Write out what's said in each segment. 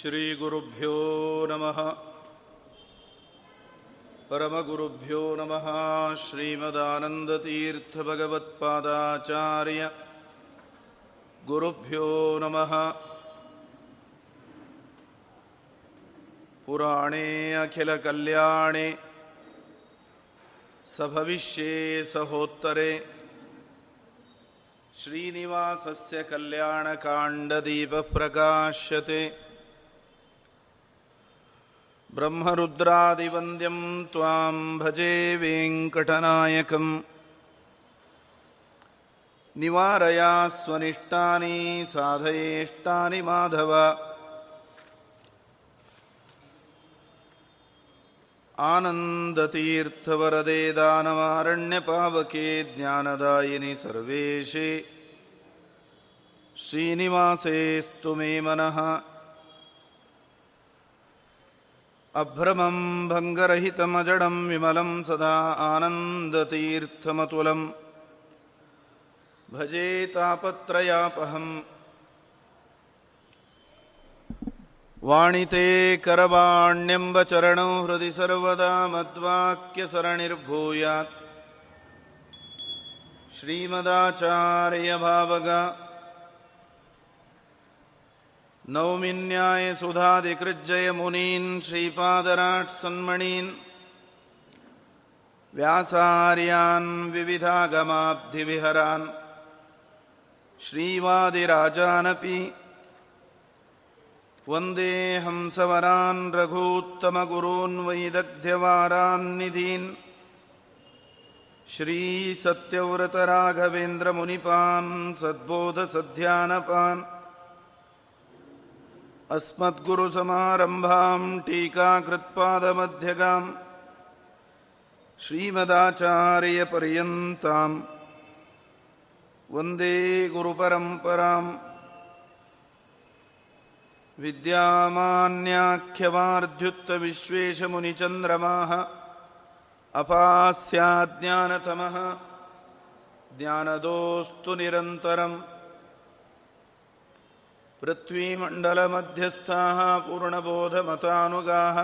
श्रीगुरुभ्यो नमः परमगुरुभ्यो नमः श्रीमदानन्दतीर्थभगवत्पादाचार्य गुरुभ्यो नमः पुराणे अखिलकल्याणे सभविष्ये सहोत्तरे श्रीनिवासस्य कल्याणकाण्डदीपः प्रकाश्यते ब्रह्मरुद्रादिवन्द्यं त्वां भजे वेङ्कटनायकम् निवारया स्वनिष्टानि साधयेष्टानि माधव आनन्दतीर्थवरदे दानवारण्यपावके ज्ञानदायिनि सर्वेशे श्रीनिवासेस्तु मे मनः अभ्रमं भङ्गरहितमजडं विमलं सदा आनन्दतीर्थमतुलं भजे तापत्रयापहम्। वाणिते करवाण्यम्बचरणौ हृदि सर्वदा मद्वाक्यसरणिर्भूयात्। श्रीमदाचार्यभावग नौमिन्यायसुधादिकृज्जयमुनीन् श्रीपादराट्सन्मणीन् व्यासार्यान् विविधागमाब्धिविहरान् श्रीवादिराजानपि वन्दे हंसवरान् रघूत्तमगुरून् वैदग्ध्यवारान्निधीन् श्रीसत्यव्रतराघवेन्द्रमुनिपान् सद्बोधसध्यानपान् अस्मद्गुरुसमारम्भां टीकाकृत्पादमध्यगाम् श्रीमदाचार्यपर्यन्तां वन्दे गुरुपरम्पराम् विद्यामान्याख्यवार्ध्युत्तविश्वेशमुनिचन्द्रमाः अपास्याज्ञानतमः ज्ञानदोस्तु निरन्तरम् पृथ्वीमण्डलमध्यस्थाः पूर्णबोधमतानुगाः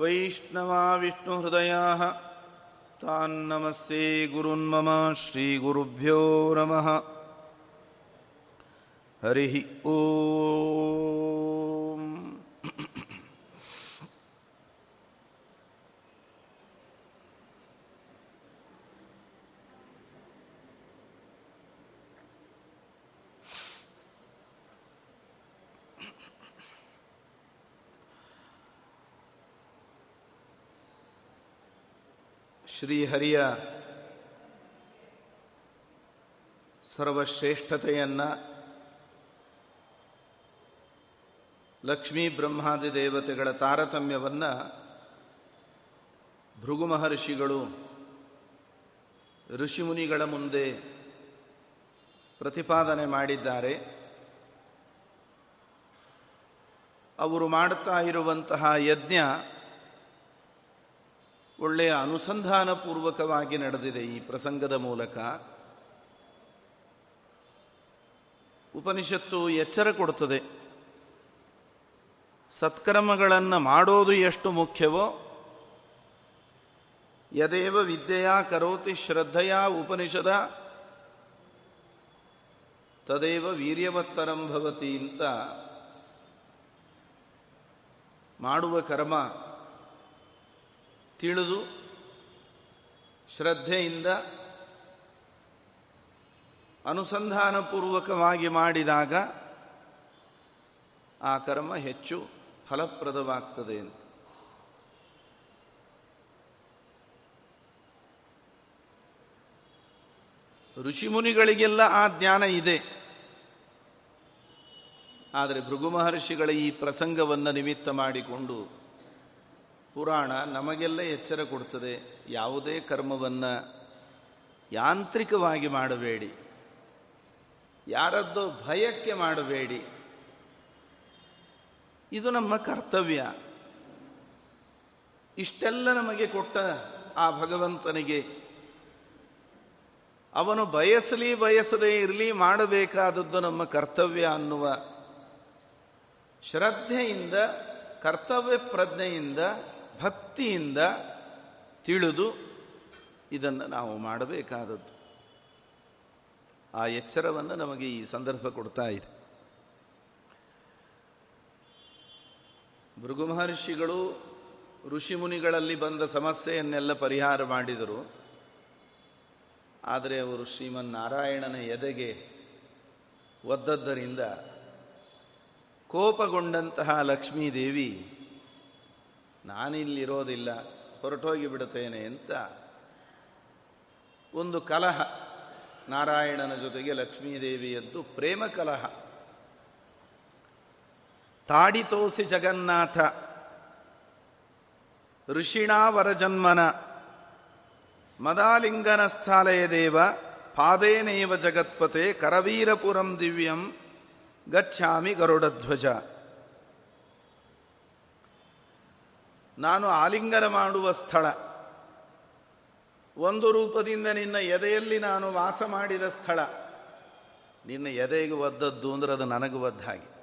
वैष्णवा विष्णुहृदयाः तान्नमस्ये गुरुन्मम श्रीगुरुभ्यो नमः हरिः ओ ಶ್ರೀಹರಿಯ ಸರ್ವಶ್ರೇಷ್ಠತೆಯನ್ನು ಲಕ್ಷ್ಮೀ ಬ್ರಹ್ಮಾದಿ ದೇವತೆಗಳ ತಾರತಮ್ಯವನ್ನು ಭೃಗು ಮಹರ್ಷಿಗಳು ಋಷಿಮುನಿಗಳ ಮುಂದೆ ಪ್ರತಿಪಾದನೆ ಮಾಡಿದ್ದಾರೆ. ಅವರು ಮಾಡುತ್ತಾ ಇರುವಂತಹ ಯಜ್ಞ ಒಳ್ಳೆಯ ಅನುಸಂಧಾನಪೂರ್ವಕವಾಗಿ ನಡೆದಿದೆ ಈ ಪ್ರಸಂಗದ ಮೂಲಕ. ಉಪನಿಷತ್ತು ಎಚ್ಚರ ಕೊಡುತ್ತದೆ. ಸತ್ಕರ್ಮಗಳನ್ನು ಮಾಡೋದು ಎಷ್ಟು ಮುಖ್ಯವೋ, ಯದೇವ ವಿದ್ಯೆಯ ಕರೋತಿ ಶ್ರದ್ಧೆಯ ಉಪನಿಷದ, ತದೇವ ವೀರ್ಯವತ್ತರಂಭವತಿ ಅಂತ ಮಾಡುವ ಕರ್ಮ ತಿಳಿದು ಶ್ರದ್ಧೆಯಿಂದ ಅನುಸಂಧಾನಪೂರ್ವಕವಾಗಿ ಮಾಡಿದಾಗ ಆ ಕರ್ಮ ಹೆಚ್ಚು ಫಲಪ್ರದವಾಗ್ತದೆ ಅಂತ. ಋಷಿಮುನಿಗಳಿಗೆಲ್ಲ ಆ ಜ್ಞಾನ ಇದೆ. ಆದರೆ ಭೃಗು ಮಹರ್ಷಿಗಳ ಈ ಪ್ರಸಂಗವನ್ನು ನಿಮಿತ್ತ ಮಾಡಿಕೊಂಡು ಪುರಾಣ ನಮಗೆಲ್ಲ ಎಚ್ಚರ ಕೊಡ್ತದೆ, ಯಾವುದೇ ಕರ್ಮವನ್ನು ಯಾಂತ್ರಿಕವಾಗಿ ಮಾಡಬೇಡಿ. ಯಾರದ್ದೋ ಭಯಕ್ಕೆ ಮಾಡಬೇಡಿ. ಇದು ನಮ್ಮ ಕರ್ತವ್ಯ. ಇಷ್ಟೆಲ್ಲ ನಮಗೆ ಕೊಟ್ಟ ಆ ಭಗವಂತನಿಗೆ. ಅವನು ಬಯಸಲಿ ಬಯಸದೇ ಇರಲಿ ಮಾಡಬೇಕಾದದ್ದು ನಮ್ಮ ಕರ್ತವ್ಯ ಅನ್ನುವ ಶ್ರದ್ಧೆಯಿಂದ, ಕರ್ತವ್ಯ ಪ್ರಜ್ಞೆಯಿಂದ ಭಕ್ತಿಯಿಂದ ತಿಳಿದು ಇದನ್ನು ನಾವು ಮಾಡಬೇಕಾದದ್ದು. ಆ ಎಚ್ಚರವನ್ನು ನಮಗೆ ಈ ಸಂದರ್ಭ ಕೊಡ್ತಾ ಇದೆ. ಭೃಗು ಮಹರ್ಷಿಗಳು ಋಷಿಮುನಿಗಳಲ್ಲಿ ಬಂದ ಸಮಸ್ಯೆಯನ್ನೆಲ್ಲ ಪರಿಹಾರ ಮಾಡಿದರು. ಆದರೆ ಅವರು ಶ್ರೀಮನ್ನಾರಾಯಣನ ಎದೆಗೆ ಒದ್ದದ್ದರಿಂದ ಕೋಪಗೊಂಡಂತಹ ಲಕ್ಷ್ಮೀದೇವಿ ನಾನಿಲ್ಲಿರೋದಿಲ್ಲ ಹೊರಟೋಗಿ ಬಿಡುತ್ತೇನೆ ಅಂತ ಒಂದು ಕಲಹ. ನಾರಾಯಣನ ಜೊತೆಗೆ ಲಕ್ಷ್ಮೀದೇವಿಯದ್ದು ಪ್ರೇಮ ಕಲಹ. ತಾಡಿತೋಸಿ ಜಗನ್ನಾಥ ಋಷಿಣಾವರಜನ್ಮನ ಮದಾಲಿಂಗನ ಸ್ಥಾಲಯ ದೇವ, ಪಾದೇನೇವ ಜಗತ್ಪತೆ, ಕರವೀರಪುರಂ ದಿವ್ಯಂ ಗಚ್ಚಾಮಿ ಗರುಡಧ್ವಜ. ನಾನು ಆಲಿಂಗನ ಮಾಡುವ ಸ್ಥಳ. ಒಂದು ರೂಪದಿಂದ ನಿನ್ನ ಎದೆಯಲ್ಲಿ ನಾನು ವಾಸ ಮಾಡಿದ ಸ್ಥಳ. ನಿನ್ನ ಎದೆಗೆ ಒದ್ದದ್ದು ಅಂದ್ರೆ ಅದು ನನಗೆ ಒದ್ದ ಹಾಗೆ.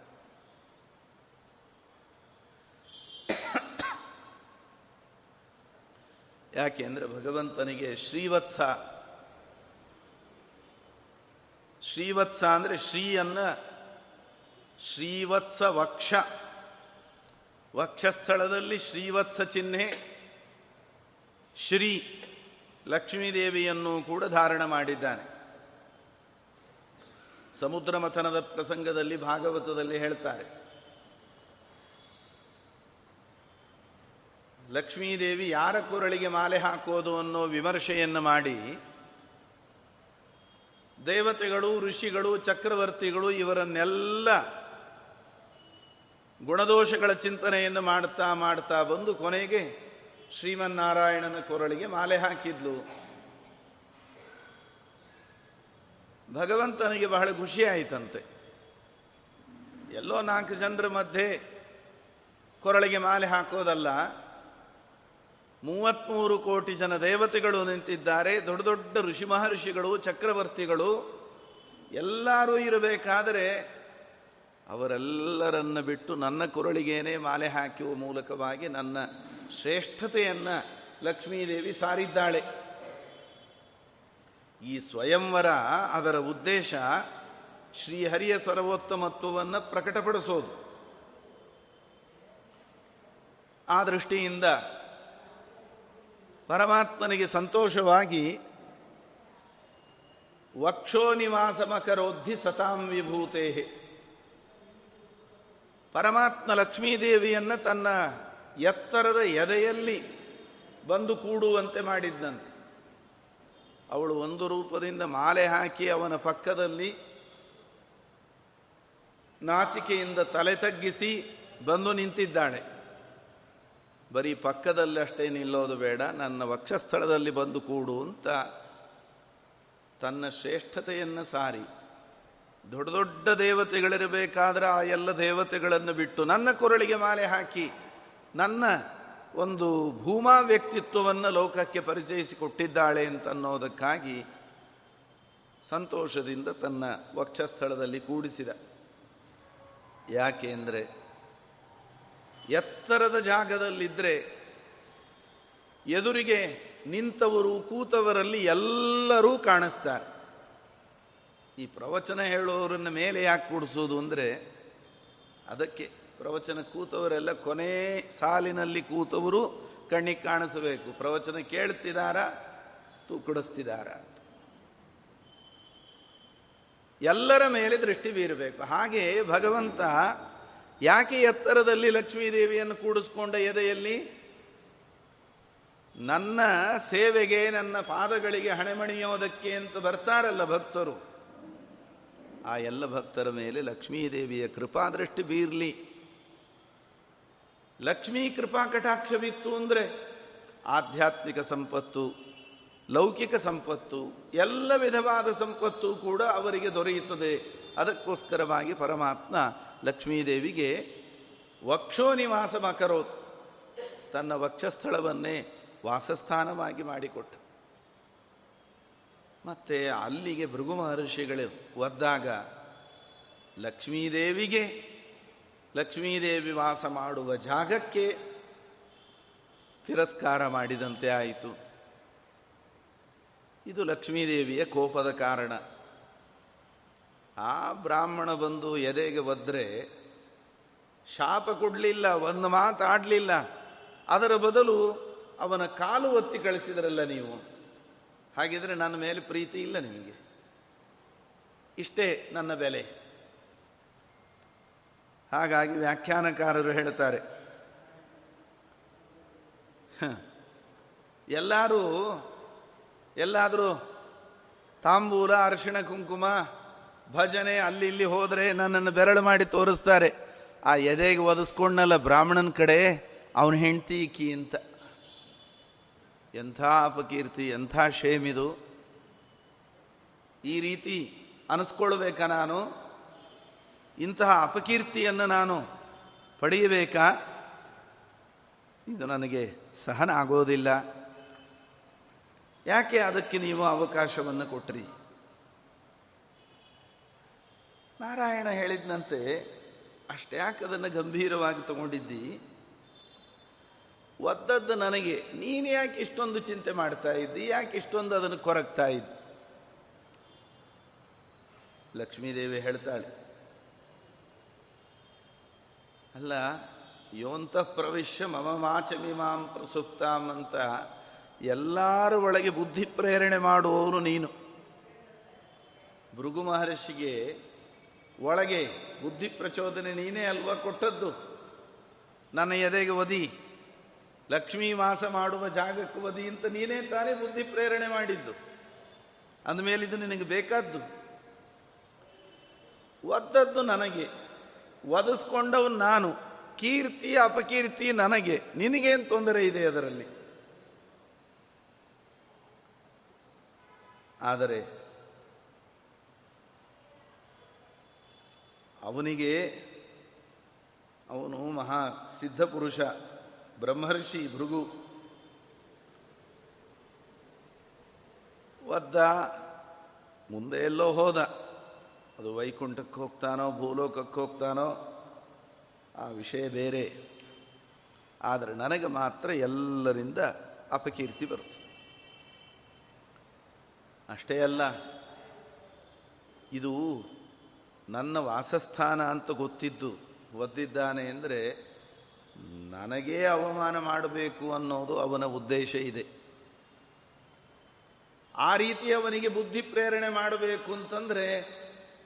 ಯಾಕೆ ಅಂದರೆ ಭಗವಂತನಿಗೆ ಶ್ರೀವತ್ಸ. ಶ್ರೀವತ್ಸ ಅಂದರೆ ಶ್ರೀಯನ್ನ ಶ್ರೀವತ್ಸ ವಕ್ಷ ವಕ್ಷಸ್ಥಳದಲ್ಲಿ ಶ್ರೀವತ್ಸ ಚಿಹ್ನೆ, ಶ್ರೀ ಲಕ್ಷ್ಮೀದೇವಿಯನ್ನು ಕೂಡ ಧಾರಣ ಮಾಡಿದ್ದಾನೆ. ಸಮುದ್ರ ಮಥನದ ಪ್ರಸಂಗದಲ್ಲಿ ಭಾಗವತದಲ್ಲಿ ಹೇಳ್ತಾರೆ. ಲಕ್ಷ್ಮೀದೇವಿ ಯಾರ ಕೊರಳಿಗೆ ಮಾಲೆ ಹಾಕೋದು ಅನ್ನೋ ವಿಮರ್ಶೆಯನ್ನು ಮಾಡಿ, ದೇವತೆಗಳು, ಋಷಿಗಳು, ಚಕ್ರವರ್ತಿಗಳು ಇವರನ್ನೆಲ್ಲ ಗುಣದೋಷಗಳ ಚಿಂತನೆಯನ್ನು ಮಾಡ್ತಾ ಮಾಡ್ತಾ ಬಂದು ಕೊನೆಗೆ ಶ್ರೀಮನ್ನಾರಾಯಣನ ಕೊರಳಿಗೆ ಮಾಲೆ ಹಾಕಿದ್ಲು. ಭಗವಂತನಿಗೆ ಬಹಳ ಖುಷಿ ಆಯಿತಂತೆ. ಎಲ್ಲೋ ನಾಲ್ಕು ಜನರ ಮಧ್ಯೆ ಕೊರಳಿಗೆ ಮಾಲೆ ಹಾಕೋದಲ್ಲ. ಮೂವತ್ಮೂರು ಕೋಟಿ ಜನ ದೇವತೆಗಳು ನಿಂತಿದ್ದಾರೆ. ದೊಡ್ಡ ದೊಡ್ಡ ಋಷಿ ಮಹರ್ಷಿಗಳು, ಚಕ್ರವರ್ತಿಗಳು ಎಲ್ಲರೂ ಇರಬೇಕಾದರೆ ಅವರೆಲ್ಲರನ್ನ ಬಿಟ್ಟು ನನ್ನ ಕೊರಳಿಗೇನೆ ಮಾಲೆ ಹಾಕುವ ಮೂಲಕವಾಗಿ ನನ್ನ ಶ್ರೇಷ್ಠತೆಯನ್ನು ಲಕ್ಷ್ಮೀದೇವಿ ಸಾರಿದ್ದಾಳೆ. ಈ ಸ್ವಯಂವರ ಅದರ ಉದ್ದೇಶ ಶ್ರೀಹರಿಯ ಸರ್ವೋತ್ತಮತ್ವವನ್ನು ಪ್ರಕಟಪಡಿಸೋದು. ಆ ದೃಷ್ಟಿಯಿಂದ ಪರಮಾತ್ಮನಿಗೆ ಸಂತೋಷವಾಗಿ ವಕ್ಷೋ ನಿವಾಸಮಕರೋದ್ಧಿ ಸತಾಂ ವಿಭೂತೆ ಪರಮಾತ್ಮ ಲಕ್ಷ್ಮೀದೇವಿಯನ್ನು ತನ್ನ ಎತ್ತರದ ಎದೆಯಲ್ಲಿ ಬಂದು ಕೂಡುವಂತೆ ಮಾಡಿದ್ದಂತೆ. ಅವಳು ಒಂದು ರೂಪದಿಂದ ಮಾಲೆ ಹಾಕಿ ಅವನ ಪಕ್ಕದಲ್ಲಿ ನಾಚಿಕೆಯಿಂದ ತಲೆ ತಗ್ಗಿಸಿ ಬಂದು ನಿಂತಿದ್ದಾಳೆ. ಬರೀ ಪಕ್ಕದಲ್ಲಷ್ಟೇ ನಿಲ್ಲೋದು ಬೇಡ, ನನ್ನ ವಕ್ಷಸ್ಥಳದಲ್ಲಿ ಬಂದು ಕೂಡು ಅಂತ ತನ್ನ ಶ್ರೇಷ್ಠತೆಯನ್ನು ಸಾರಿ. ದೊಡ್ಡ ದೊಡ್ಡ ದೇವತೆಗಳಿರಬೇಕಾದ್ರೆ ಆ ಎಲ್ಲ ದೇವತೆಗಳನ್ನು ಬಿಟ್ಟು ನನ್ನ ಕೊರಳಿಗೆ ಮಾಲೆ ಹಾಕಿ, ನನ್ನ ಒಂದು ಭೂಮಾ ವ್ಯಕ್ತಿತ್ವವನ್ನು ಲೋಕಕ್ಕೆ ಪರಿಚಯಿಸಿಕೊಟ್ಟಿದ್ದಾಳೆ ಅಂತನ್ನೋದಕ್ಕಾಗಿ ಸಂತೋಷದಿಂದ ತನ್ನ ವಕ್ಷಸ್ಥಳದಲ್ಲಿ ಕೂಡಿಸಿದ. ಯಾಕೆ ಅಂದರೆ ಎತ್ತರದ ಜಾಗದಲ್ಲಿದ್ದರೆ ಎದುರಿಗೆ ನಿಂತವರು ಕೂತವರಲ್ಲಿ ಎಲ್ಲರೂ ಕಾಣಿಸ್ತಾರೆ. ಈ ಪ್ರವಚನ ಹೇಳುವವರನ್ನ ಮೇಲೆ ಯಾಕೆ ಕೂಡಿಸೋದು ಅಂದರೆ, ಅದಕ್ಕೆ ಪ್ರವಚನ ಕೂತವರೆಲ್ಲ ಕೊನೆ ಸಾಲಿನಲ್ಲಿ ಕೂತವರು ಕಣ್ಣಿಗೆ ಕಾಣಿಸಬೇಕು. ಪ್ರವಚನ ಕೇಳ್ತಿದಾರ? ತೂಕಡಿಸ್ತಿದಾರ ಎಲ್ಲರ ಮೇಲೆ ದೃಷ್ಟಿ ಬೀರಬೇಕು. ಹಾಗೆ ಭಗವಂತ ಯಾಕೆ ಎತ್ತರದಲ್ಲಿ ಲಕ್ಷ್ಮೀದೇವಿಯನ್ನು ಕೂಡಿಸ್ಕೊಂಡ ಎದೆಯಲ್ಲಿ? ನನ್ನ ಸೇವೆಗೆ, ನನ್ನ ಪಾದಗಳಿಗೆ ಹಣೆಮಣಿಯೋದಕ್ಕೆ ಅಂತ ಬರ್ತಾರಲ್ಲ ಭಕ್ತರು. ಆ ಎಲ್ಲ ಭಕ್ತರ ಮೇಲೆ ಲಕ್ಷ್ಮೀದೇವಿಯ ಕೃಪಾದೃಷ್ಟಿ ಬೀರ್ಲಿ. ಲಕ್ಷ್ಮೀ ಕೃಪಾ ಕಟಾಕ್ಷವಿತ್ತು ಅಂದರೆ ಆಧ್ಯಾತ್ಮಿಕ ಸಂಪತ್ತು, ಲೌಕಿಕ ಸಂಪತ್ತು, ಎಲ್ಲ ವಿಧವಾದ ಸಂಪತ್ತು ಕೂಡ ಅವರಿಗೆ ದೊರೆಯುತ್ತದೆ. ಅದಕ್ಕೋಸ್ಕರವಾಗಿ ಪರಮಾತ್ಮ ಲಕ್ಷ್ಮೀದೇವಿಗೆ ವಕ್ಷೋ ನಿವಾಸ ಮಕರೋತ್. ತನ್ನ ವಕ್ಷಸ್ಥಳವನ್ನೇ ವಾಸಸ್ಥಾನವಾಗಿ ಮಾಡಿಕೊಟ್ಟ. ಮತ್ತೆ ಅಲ್ಲಿಗೆ ಭೃಗು ಮಹರ್ಷಿಗಳು ಒದ್ದಾಗ, ಲಕ್ಷ್ಮೀದೇವಿಗೆ, ಲಕ್ಷ್ಮೀದೇವಿ ವಾಸ ಮಾಡುವ ಜಾಗಕ್ಕೆ ತಿರಸ್ಕಾರ ಮಾಡಿದಂತೆ ಆಯಿತು. ಇದು ಲಕ್ಷ್ಮೀದೇವಿಯ ಕೋಪದ ಕಾರಣ. ಆ ಬ್ರಾಹ್ಮಣ ಬಂದು ಎದೆಗೆ ಒದ್ರೆ, ಶಾಪ ಕೊಡಲಿಲ್ಲ, ಒಂದು ಮಾತಾಡಲಿಲ್ಲ. ಅದರ ಬದಲು ಅವನ ಕಾಲು ಒತ್ತಿ ಕಳಿಸಿದ್ರಲ್ಲ ನೀವು? ಹಾಗಿದ್ರೆ ನನ್ನ ಮೇಲೆ ಪ್ರೀತಿ ಇಲ್ಲ ನಿಮಗೆ. ಇಷ್ಟೇ ನನ್ನ ಬೆಲೆ. ಹಾಗಾಗಿ ವ್ಯಾಖ್ಯಾನಕಾರರು ಹೇಳ್ತಾರೆ ಎಲ್ಲರೂ, ಎಲ್ಲಾದರೂ ತಾಂಬೂಲ, ಅರಿಶಿಣ, ಕುಂಕುಮ, ಭಜನೆ ಅಲ್ಲಿ ಇಲ್ಲಿ ಹೋದರೆ ನನ್ನನ್ನು ಬೆರಳು ಮಾಡಿ ತೋರಿಸ್ತಾರೆ. ಆ ಎದೆಗೆ ಒದಿಸ್ಕೊಂಡಲ್ಲ ಬ್ರಾಹ್ಮಣನ ಕಡೆ, ಅವನ ಹೆಂಡ್ತಿ ಅಂತ. ಎಂಥ ಅಪಕೀರ್ತಿ, ಎಂಥ ಶೇಮಿದು ಈ ರೀತಿ ಅನಿಸ್ಕೊಳ್ಬೇಕಾ ನಾನು? ಇಂತಹ ಅಪಕೀರ್ತಿಯನ್ನು ನಾನು ಪಡೆಯಬೇಕಾ? ಇದು ನನಗೆ ಸಹನ ಆಗೋದಿಲ್ಲ. ಯಾಕೆ ಅದಕ್ಕೆ ನೀವು ಅವಕಾಶವನ್ನು ಕೊಟ್ರಿ? ನಾರಾಯಣ ಹೇಳಿದಂತೆ ಅಷ್ಟ್ಯಾಕೆ ಅದನ್ನು ಗಂಭೀರವಾಗಿ ತಗೊಂಡಿದ್ದಿ? ಒದ್ದದ್ದು ನನಗೆ. ನೀನು ಯಾಕೆ ಇಷ್ಟೊಂದು ಚಿಂತೆ ಮಾಡ್ತಾ ಇದ್ದಿ? ಯಾಕೆ ಇಷ್ಟೊಂದು ಅದನ್ನು ಕೊರಗ್ತಾ ಇದ್ದಿ? ಲಕ್ಷ್ಮೀದೇವಿ ಹೇಳ್ತಾಳೆ, ಅಲ್ಲ, ಯೋಂತ ಪ್ರವಿಶ್ಯ ಮಮ ಮಾಚಮಿಮಾಂ ಪ್ರಸುಪ್ತಾಂ ಅಂತ ಎಲ್ಲರ ಒಳಗೆ ಬುದ್ಧಿ ಪ್ರೇರಣೆ ಮಾಡುವವನು ನೀನು. ಭೃಗು ಮಹರ್ಷಿಗೆ ಒಳಗೆ ಬುದ್ಧಿ ಪ್ರಚೋದನೆ ನೀನೇ ಅಲ್ವಾ ಕೊಟ್ಟದ್ದು? ನನ್ನ ಎದೆಗೆ ಒದಿ? ಲಕ್ಷ್ಮೀ ವಾಸ ಮಾಡುವ ಜಾಗಕ್ಕೆ ಒದಿ ಅಂತ ನೀನೇ ತಾನೇ ಬುದ್ಧಿ ಪ್ರೇರಣೆ ಮಾಡಿದ್ದು. ಅಂದಮೇಲೆ ಇದು ನಿನಗೆ ಬೇಕಾದ್ದು. ಒದ್ದದ್ದು ನನಗೆ, ಒದಿಸ್ಕೊಂಡವನು ನಾನು, ಕೀರ್ತಿ, ಅಪಕೀರ್ತಿ ನನಗೆ, ನಿನಗೇನು ತೊಂದರೆ ಇದೆ ಅದರಲ್ಲಿ? ಆದರೆ, ಅವನಿಗೆ, ಅವನು ಮಹಾ ಸಿದ್ಧ ಪುರುಷ. ಬ್ರಹ್ಮರ್ಷಿ ಭೃಗು ಒದ್ದ, ಮುಂದೆ ಎಲ್ಲೋ ಹೋದ. ಅದು ವೈಕುಂಠಕ್ಕೆ ಹೋಗ್ತಾನೋ, ಭೂಲೋಕಕ್ಕೆ ಹೋಗ್ತಾನೋ, ಆ ವಿಷಯ ಬೇರೆ. ಆದರೆ ನನಗೆ ಮಾತ್ರ ಎಲ್ಲರಿಂದ ಅಪಕೀರ್ತಿ ಬರುತ್ತೆ. ಅಷ್ಟೇ ಅಲ್ಲ, ಇದು ನನ್ನ ವಾಸಸ್ಥಾನ ಅಂತ ಗೊತ್ತಿದ್ದು, ಒದ್ದಿದ್ದಾನೆ ಅಂದರೆ ನನಗೇ ಅವಮಾನ ಮಾಡಬೇಕು ಅನ್ನೋದು ಅವನ ಉದ್ದೇಶ ಇದೆ. ಆ ರೀತಿ ಅವನಿಗೆ ಬುದ್ಧಿ ಪ್ರೇರಣೆ ಮಾಡಬೇಕು ಅಂತಂದರೆ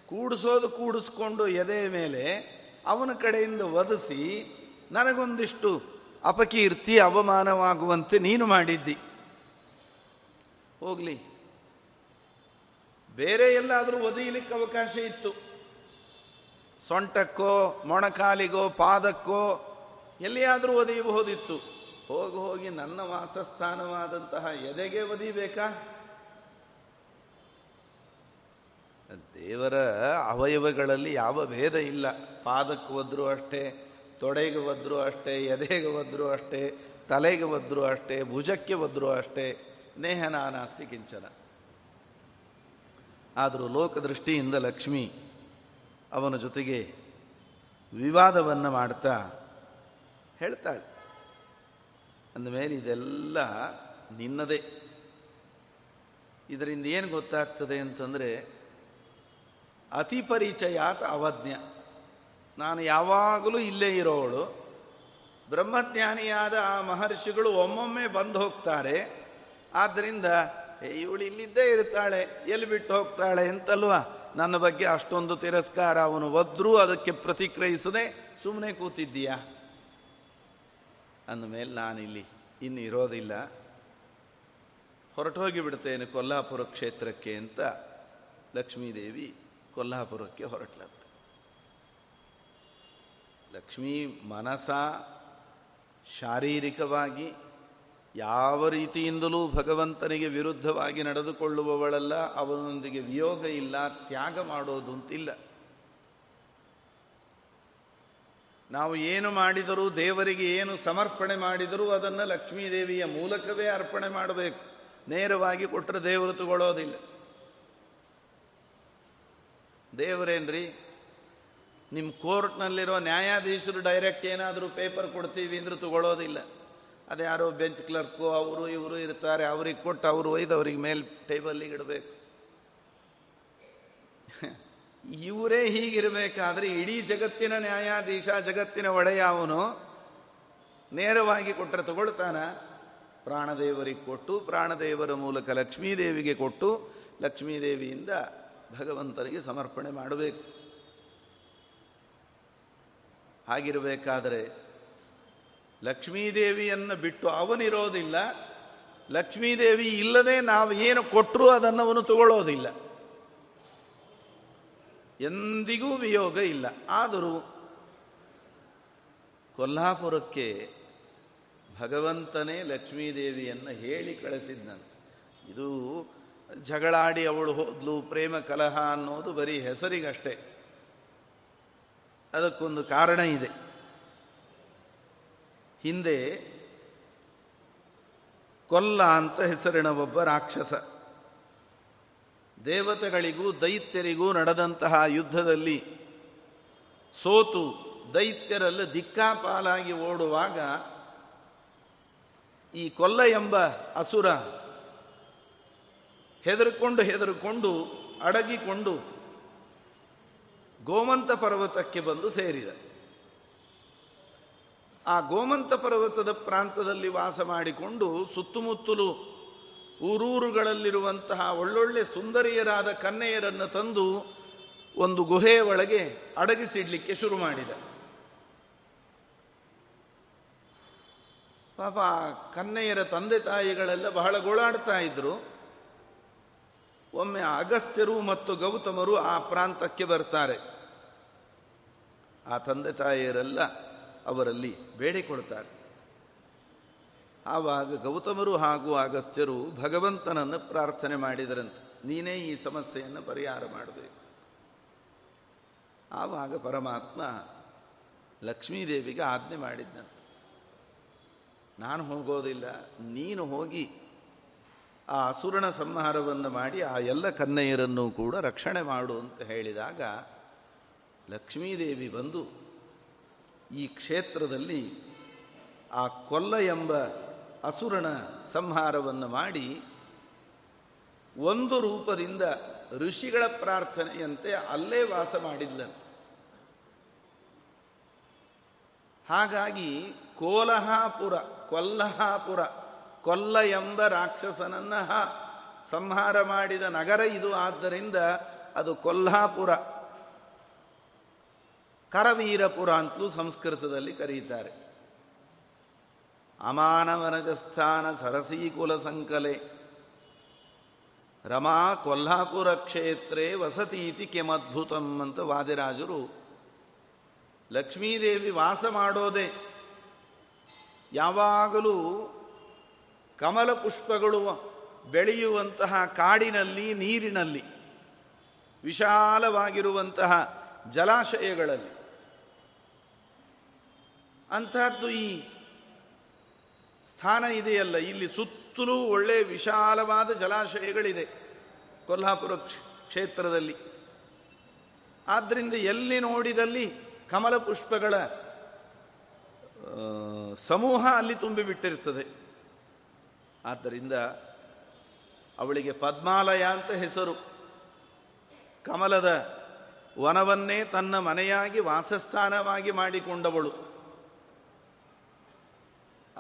ಕೂಡಿಸೋದು ಕೂಡಿಸ್ಕೊಂಡು ಎದೆ ಮೇಲೆ ಅವನ ಕಡೆಯಿಂದ ಒದಿಸಿ ನನಗೊಂದಿಷ್ಟು ಅಪಕೀರ್ತಿ, ಅವಮಾನವಾಗುವಂತೆ ನೀನು ಮಾಡಿದ್ದಿ. ಹೋಗ್ಲಿ. ಬೇರೆ ಎಲ್ಲಾದರೂ ಒದೀಲಿಕ್ಕೆ ಅವಕಾಶ ಇತ್ತು. ಸೊಂಟಕ್ಕೋ, ಮೊಣಕಾಲಿಗೋ, ಪಾದಕ್ಕೋ ಎಲ್ಲಿಯಾದರೂ ಒದೆಯಬಹುದಿತ್ತು. ಹೋಗಿ ಹೋಗಿ ನನ್ನ ವಾಸಸ್ಥಾನವಾದಂತಹ ಎದೆಗೆ ಒದಿಬೇಕಾ ದೇವರ ಅವಯವಗಳಲ್ಲಿ ಯಾವ ಭೇದ ಇಲ್ಲ. ಪಾದಕ್ಕೆ ಒದ್ರೂ ಅಷ್ಟೇ, ತೊಡೆಗೆ ಒದ್ರೂ ಅಷ್ಟೇ, ಎದೆಗೆ ಒದ್ರೂ ಅಷ್ಟೇ, ತಲೆಗೆ ಒದ್ರೂ ಅಷ್ಟೇ, ಭುಜಕ್ಕೆ ಒದ್ರೂ ಅಷ್ಟೇ ನೇಹನಾನಾಸ್ತಿ ಕಿಂಚನ. ಆದರೂ ಲೋಕದೃಷ್ಟಿಯಿಂದ ಲಕ್ಷ್ಮಿ ಅವನ ಜೊತೆಗೆ ವಿವಾದವನ್ನು ಮಾಡ್ತಾ ಹೇಳ್ತಾಳೆ ಅಂದಮೇಲೆ ಇದೆಲ್ಲ ನಿನ್ನದೇ. ಇದರಿಂದ ಏನು ಗೊತ್ತಾಗ್ತದೆ ಅಂತಂದರೆ ಅತಿ ಪರಿಚಯಾತ್ ಅವಜ್ಞ. ನಾನು ಯಾವಾಗಲೂ ಇಲ್ಲೇ ಇರೋವಳು. ಬ್ರಹ್ಮಜ್ಞಾನಿಯಾದ ಆ ಮಹರ್ಷಿಗಳು ಒಮ್ಮೊಮ್ಮೆ ಬಂದು ಹೋಗ್ತಾರೆ. ಆದ್ದರಿಂದ ಇವಳು ಇಲ್ಲಿದ್ದೇ ಇರ್ತಾಳೆ, ಎಲ್ಲಿ ಬಿಟ್ಟು ಹೋಗ್ತಾಳೆ ಅಂತಲ್ವಾ? ನನ್ನ ಬಗ್ಗೆ ಅಷ್ಟೊಂದು ತಿರಸ್ಕಾರ. ಅವನು ಒದ್ರೂ ಅದಕ್ಕೆ ಪ್ರತಿಕ್ರಿಯಿಸದೆ ಸುಮ್ಮನೆ ಕೂತಿದ್ದೀಯಾ? ಅಂದಮೇಲೆ ನಾನಿಲ್ಲಿ ಇನ್ನು ಇರೋದಿಲ್ಲ. ಹೊರಟೋಗಿ ಬಿಡ್ತೇನೆ ಕೊಲ್ಲಾಪುರ ಕ್ಷೇತ್ರಕ್ಕೆ ಅಂತ ಲಕ್ಷ್ಮೀದೇವಿ ಕೊಲ್ಲಾಪುರಕ್ಕೆ ಹೊರಟ್ಲತ್ತ ಲಕ್ಷ್ಮೀ ಮನಸ ಶಾರೀರಿಕವಾಗಿ ಯಾವ ರೀತಿಯಿಂದಲೂ ಭಗವಂತನಿಗೆ ವಿರುದ್ಧವಾಗಿ ನಡೆದುಕೊಳ್ಳುವವಳಲ್ಲ, ಅವನೊಂದಿಗೆ ವಿಯೋಗ ಇಲ್ಲ, ತ್ಯಾಗ ಮಾಡೋದು ಅಂತಿಲ್ಲ. ನಾವು ಏನು ಮಾಡಿದರೂ, ದೇವರಿಗೆ ಏನು ಸಮರ್ಪಣೆ ಮಾಡಿದರೂ ಅದನ್ನು ಲಕ್ಷ್ಮೀದೇವಿಯ ಮೂಲಕವೇ ಅರ್ಪಣೆ ಮಾಡಬೇಕು. ನೇರವಾಗಿ ಕೊಟ್ಟರೆ ದೇವರು ತಗೊಳ್ಳೋದಿಲ್ಲ. ದೇವರೇನ್ರಿ? ನಿಮ್ಮ ಕೋರ್ಟ್ನಲ್ಲಿರೋ ನ್ಯಾಯಾಧೀಶರು ಡೈರೆಕ್ಟ್ ಏನಾದರೂ ಪೇಪರ್ ಕೊಡ್ತೀವಿ ಅಂದ್ರೆ ತಗೊಳ್ಳೋದಿಲ್ಲ. ಅದ್ಯಾರೋ ಬೆಂಚ್ ಕ್ಲರ್ಕು, ಅವರು ಇವರು ಇರ್ತಾರೆ, ಅವ್ರಿಗೆ ಕೊಟ್ಟು ಅವರು ಒಯ್ದು ಅವ್ರಿಗೆ ಮೇಲೆ ಟೇಬಲ್ಲಿಗೆ ಇಡಬೇಕು. ಇವರೇ ಹೀಗಿರಬೇಕಾದ್ರೆ ಇಡೀ ಜಗತ್ತಿನ ನ್ಯಾಯಾಧೀಶ, ಜಗತ್ತಿನ ಒಡೆಯ ಅವನು ನೇರವಾಗಿ ಕೊಟ್ಟರೆ ತಗೊಳ್ತಾನ. ಪ್ರಾಣದೇವರಿಗೆ ಕೊಟ್ಟು, ಪ್ರಾಣದೇವರ ಮೂಲಕ ಲಕ್ಷ್ಮೀದೇವಿಗೆ ಕೊಟ್ಟು, ಲಕ್ಷ್ಮೀದೇವಿಯಿಂದ ಭಗವಂತನಿಗೆ ಸಮರ್ಪಣೆ ಮಾಡಬೇಕು. ಹಾಗಿರಬೇಕಾದರೆ ಲಕ್ಷ್ಮೀದೇವಿಯನ್ನು ಬಿಟ್ಟು ಅವನಿರೋದಿಲ್ಲ. ಲಕ್ಷ್ಮೀದೇವಿ ಇಲ್ಲದೆ ನಾವು ಏನು ಕೊಟ್ಟರೂ ಅದನ್ನು ಅವನು ತಗೊಳ್ಳೋದಿಲ್ಲ. ಎಂದಿಗೂ ವಿಯೋಗ ಇಲ್ಲ. ಆದರೂ ಕೊಲ್ಹಾಪುರಕ್ಕೆ ಭಗವಂತನೇ ಲಕ್ಷ್ಮೀದೇವಿಯನ್ನು ಹೇಳಿ ಕಳಿಸಿದ್ದಂತೆ ಇದು ಜಗಳಾಡಿ ಅವಳು ಹೋದ್ಲು, ಪ್ರೇಮ ಕಲಹ ಅನ್ನೋದು ಬರೀ ಹೆಸರಿಗಷ್ಟೇ. ಅದಕ್ಕೊಂದು ಕಾರಣ ಇದೆ. ಹಿಂದೆ ಕೊಲ್ಲ ಅಂತ ಹೆಸರಿನ ಒಬ್ಬ ರಾಕ್ಷಸ. ದೇವತೆಗಳಿಗೂ ದೈತ್ಯರಿಗೂ ನಡೆದಂತಹ ಯುದ್ಧದಲ್ಲಿ ಸೋತು ದೈತ್ಯರಲ್ಲಿ ದಿಕ್ಕಾಪಾಲಾಗಿ ಓಡುವಾಗ ಈ ಕೊಲ್ಲ ಎಂಬ ಅಸುರ ಹೆದರ್ಕೊಂಡು ಹೆದರ್ಕೊಂಡು ಅಡಗಿಕೊಂಡು ಗೋಮಂತ ಪರ್ವತಕ್ಕೆ ಬಂದು ಸೇರಿದ. ಆ ಗೋಮಂತ ಪರ್ವತದ ಪ್ರಾಂತದಲ್ಲಿ ವಾಸ ಮಾಡಿಕೊಂಡು ಸುತ್ತಮುತ್ತಲು ಊರೂರುಗಳಲ್ಲಿರುವಂತಹ ಒಳ್ಳೊಳ್ಳೆ ಸುಂದರಿಯರಾದ ಕನ್ನೆಯರನ್ನು ತಂದು ಒಂದು ಗುಹೆಯ ಒಳಗೆ ಅಡಗಿಸಿಡ್ಲಿಕ್ಕೆ ಶುರು ಮಾಡಿದ. ಪಾಪ ಕನ್ನೆಯರ ತಂದೆ ತಾಯಿಗಳೆಲ್ಲ ಬಹಳ ಗೋಳಾಡ್ತಾ ಇದ್ರು. ಒಮ್ಮೆ ಅಗಸ್ತ್ಯರು ಮತ್ತು ಗೌತಮರು ಆ ಪ್ರಾಂತಕ್ಕೆ ಬರ್ತಾರೆ. ಆ ತಂದೆ ತಾಯಿಯರೆಲ್ಲ ಅವರಲ್ಲಿ ಬೇಡಿಕೊಳ್ತಾರೆ. ಆವಾಗ ಗೌತಮರು ಹಾಗೂ ಅಗಸ್ತ್ಯರು ಭಗವಂತನನ್ನು ಪ್ರಾರ್ಥನೆ ಮಾಡಿದರಂತೆ. ನೀನೇ ಈ ಸಮಸ್ಯೆಯನ್ನು ಪರಿಹಾರ ಮಾಡಬೇಕು. ಆವಾಗ ಪರಮಾತ್ಮ ಲಕ್ಷ್ಮೀದೇವಿಗೆ ಆಜ್ಞೆ ಮಾಡಿದ್ದಂತೆ ನಾನು ಹೋಗೋದಿಲ್ಲ, ನೀನು ಹೋಗಿ ಆ ಅಸುರನ ಸಂಹಾರವನ್ನು ಮಾಡಿ ಆ ಎಲ್ಲ ಕನ್ನೆಯರನ್ನು ಕೂಡ ರಕ್ಷಣೆ ಮಾಡು ಅಂತ ಹೇಳಿದಾಗ ಲಕ್ಷ್ಮೀದೇವಿ ಬಂದು ಈ ಕ್ಷೇತ್ರದಲ್ಲಿ ಆ ಕೊಲ್ಲ ಎಂಬ ಅಸುರನ ಸಂಹಾರವನ್ನು ಮಾಡಿ ಒಂದು ರೂಪದಿಂದ ಋಷಿಗಳ ಪ್ರಾರ್ಥನೆಯಂತೆ ಅಲ್ಲೇ ವಾಸ ಮಾಡಿದ್ಲಂತೆ. ಹಾಗಾಗಿ ಕೋಲಹಾಪುರ, ಕೊಲ್ಲಹಾಪುರ, ಕೊಲ್ಲ ಎಂಬ ರಾಕ್ಷಸನನ್ನ ಸಂಹಾರ ಮಾಡಿದ ನಗರ ಇದು. ಆದ್ದರಿಂದ ಅದು ಕೊಲ್ಲಾಪುರ ಕರವೀರಪುರ ಅಂತಲೂ ಸಂಸ್ಕೃತದಲ್ಲಿ ಕರೀತಾರೆ. ಅಮಾನವನಜಸ್ಥಾನ ಸರಸೀಕುಲ ಸಂಕಲೆ ರಮಾ ಕೊಲ್ಹಾಪುರ ಕ್ಷೇತ್ರೇ ವಸತೀತಿ ಕೆಮದ್ಭುತಂ ಅಂತ ವಾದಿರಾಜರು ಲಕ್ಷ್ಮೀದೇವಿ ವಾಸ ಮಾಡೋದೇ. ಯಾವಾಗಲೂ ಕಮಲ ಪುಷ್ಪಗಳು ಬೆಳೆಯುವಂತಹ ಕಾಡಿನಲ್ಲಿ, ನೀರಿನಲ್ಲಿ, ವಿಶಾಲವಾಗಿರುವಂತಹ ಜಲಾಶಯಗಳಲ್ಲಿ. ಅಂತಹದ್ದು ಈ ಸ್ಥಾನ ಇದೆಯಲ್ಲ, ಇಲ್ಲಿ ಸುತ್ತಲೂ ಒಳ್ಳೆ ವಿಶಾಲವಾದ ಜಲಾಶಯಗಳಿದೆ ಕೊಲ್ಹಾಪುರ ಕ್ಷೇತ್ರದಲ್ಲಿ. ಆದ್ದರಿಂದ ಎಲ್ಲಿ ನೋಡಿದಲ್ಲಿ ಕಮಲ ಪುಷ್ಪಗಳ ಸಮೂಹ ಅಲ್ಲಿ ತುಂಬಿಬಿಟ್ಟಿರ್ತದೆ ಆದ್ದರಿಂದ ಅವಳಿಗೆ ಪದ್ಮಾಲಯ ಅಂತ ಹೆಸರು. ಕಮಲದ ವನವನ್ನೇ ತನ್ನ ಮನೆಯಾಗಿ ವಾಸಸ್ಥಾನವಾಗಿ ಮಾಡಿಕೊಂಡವಳು.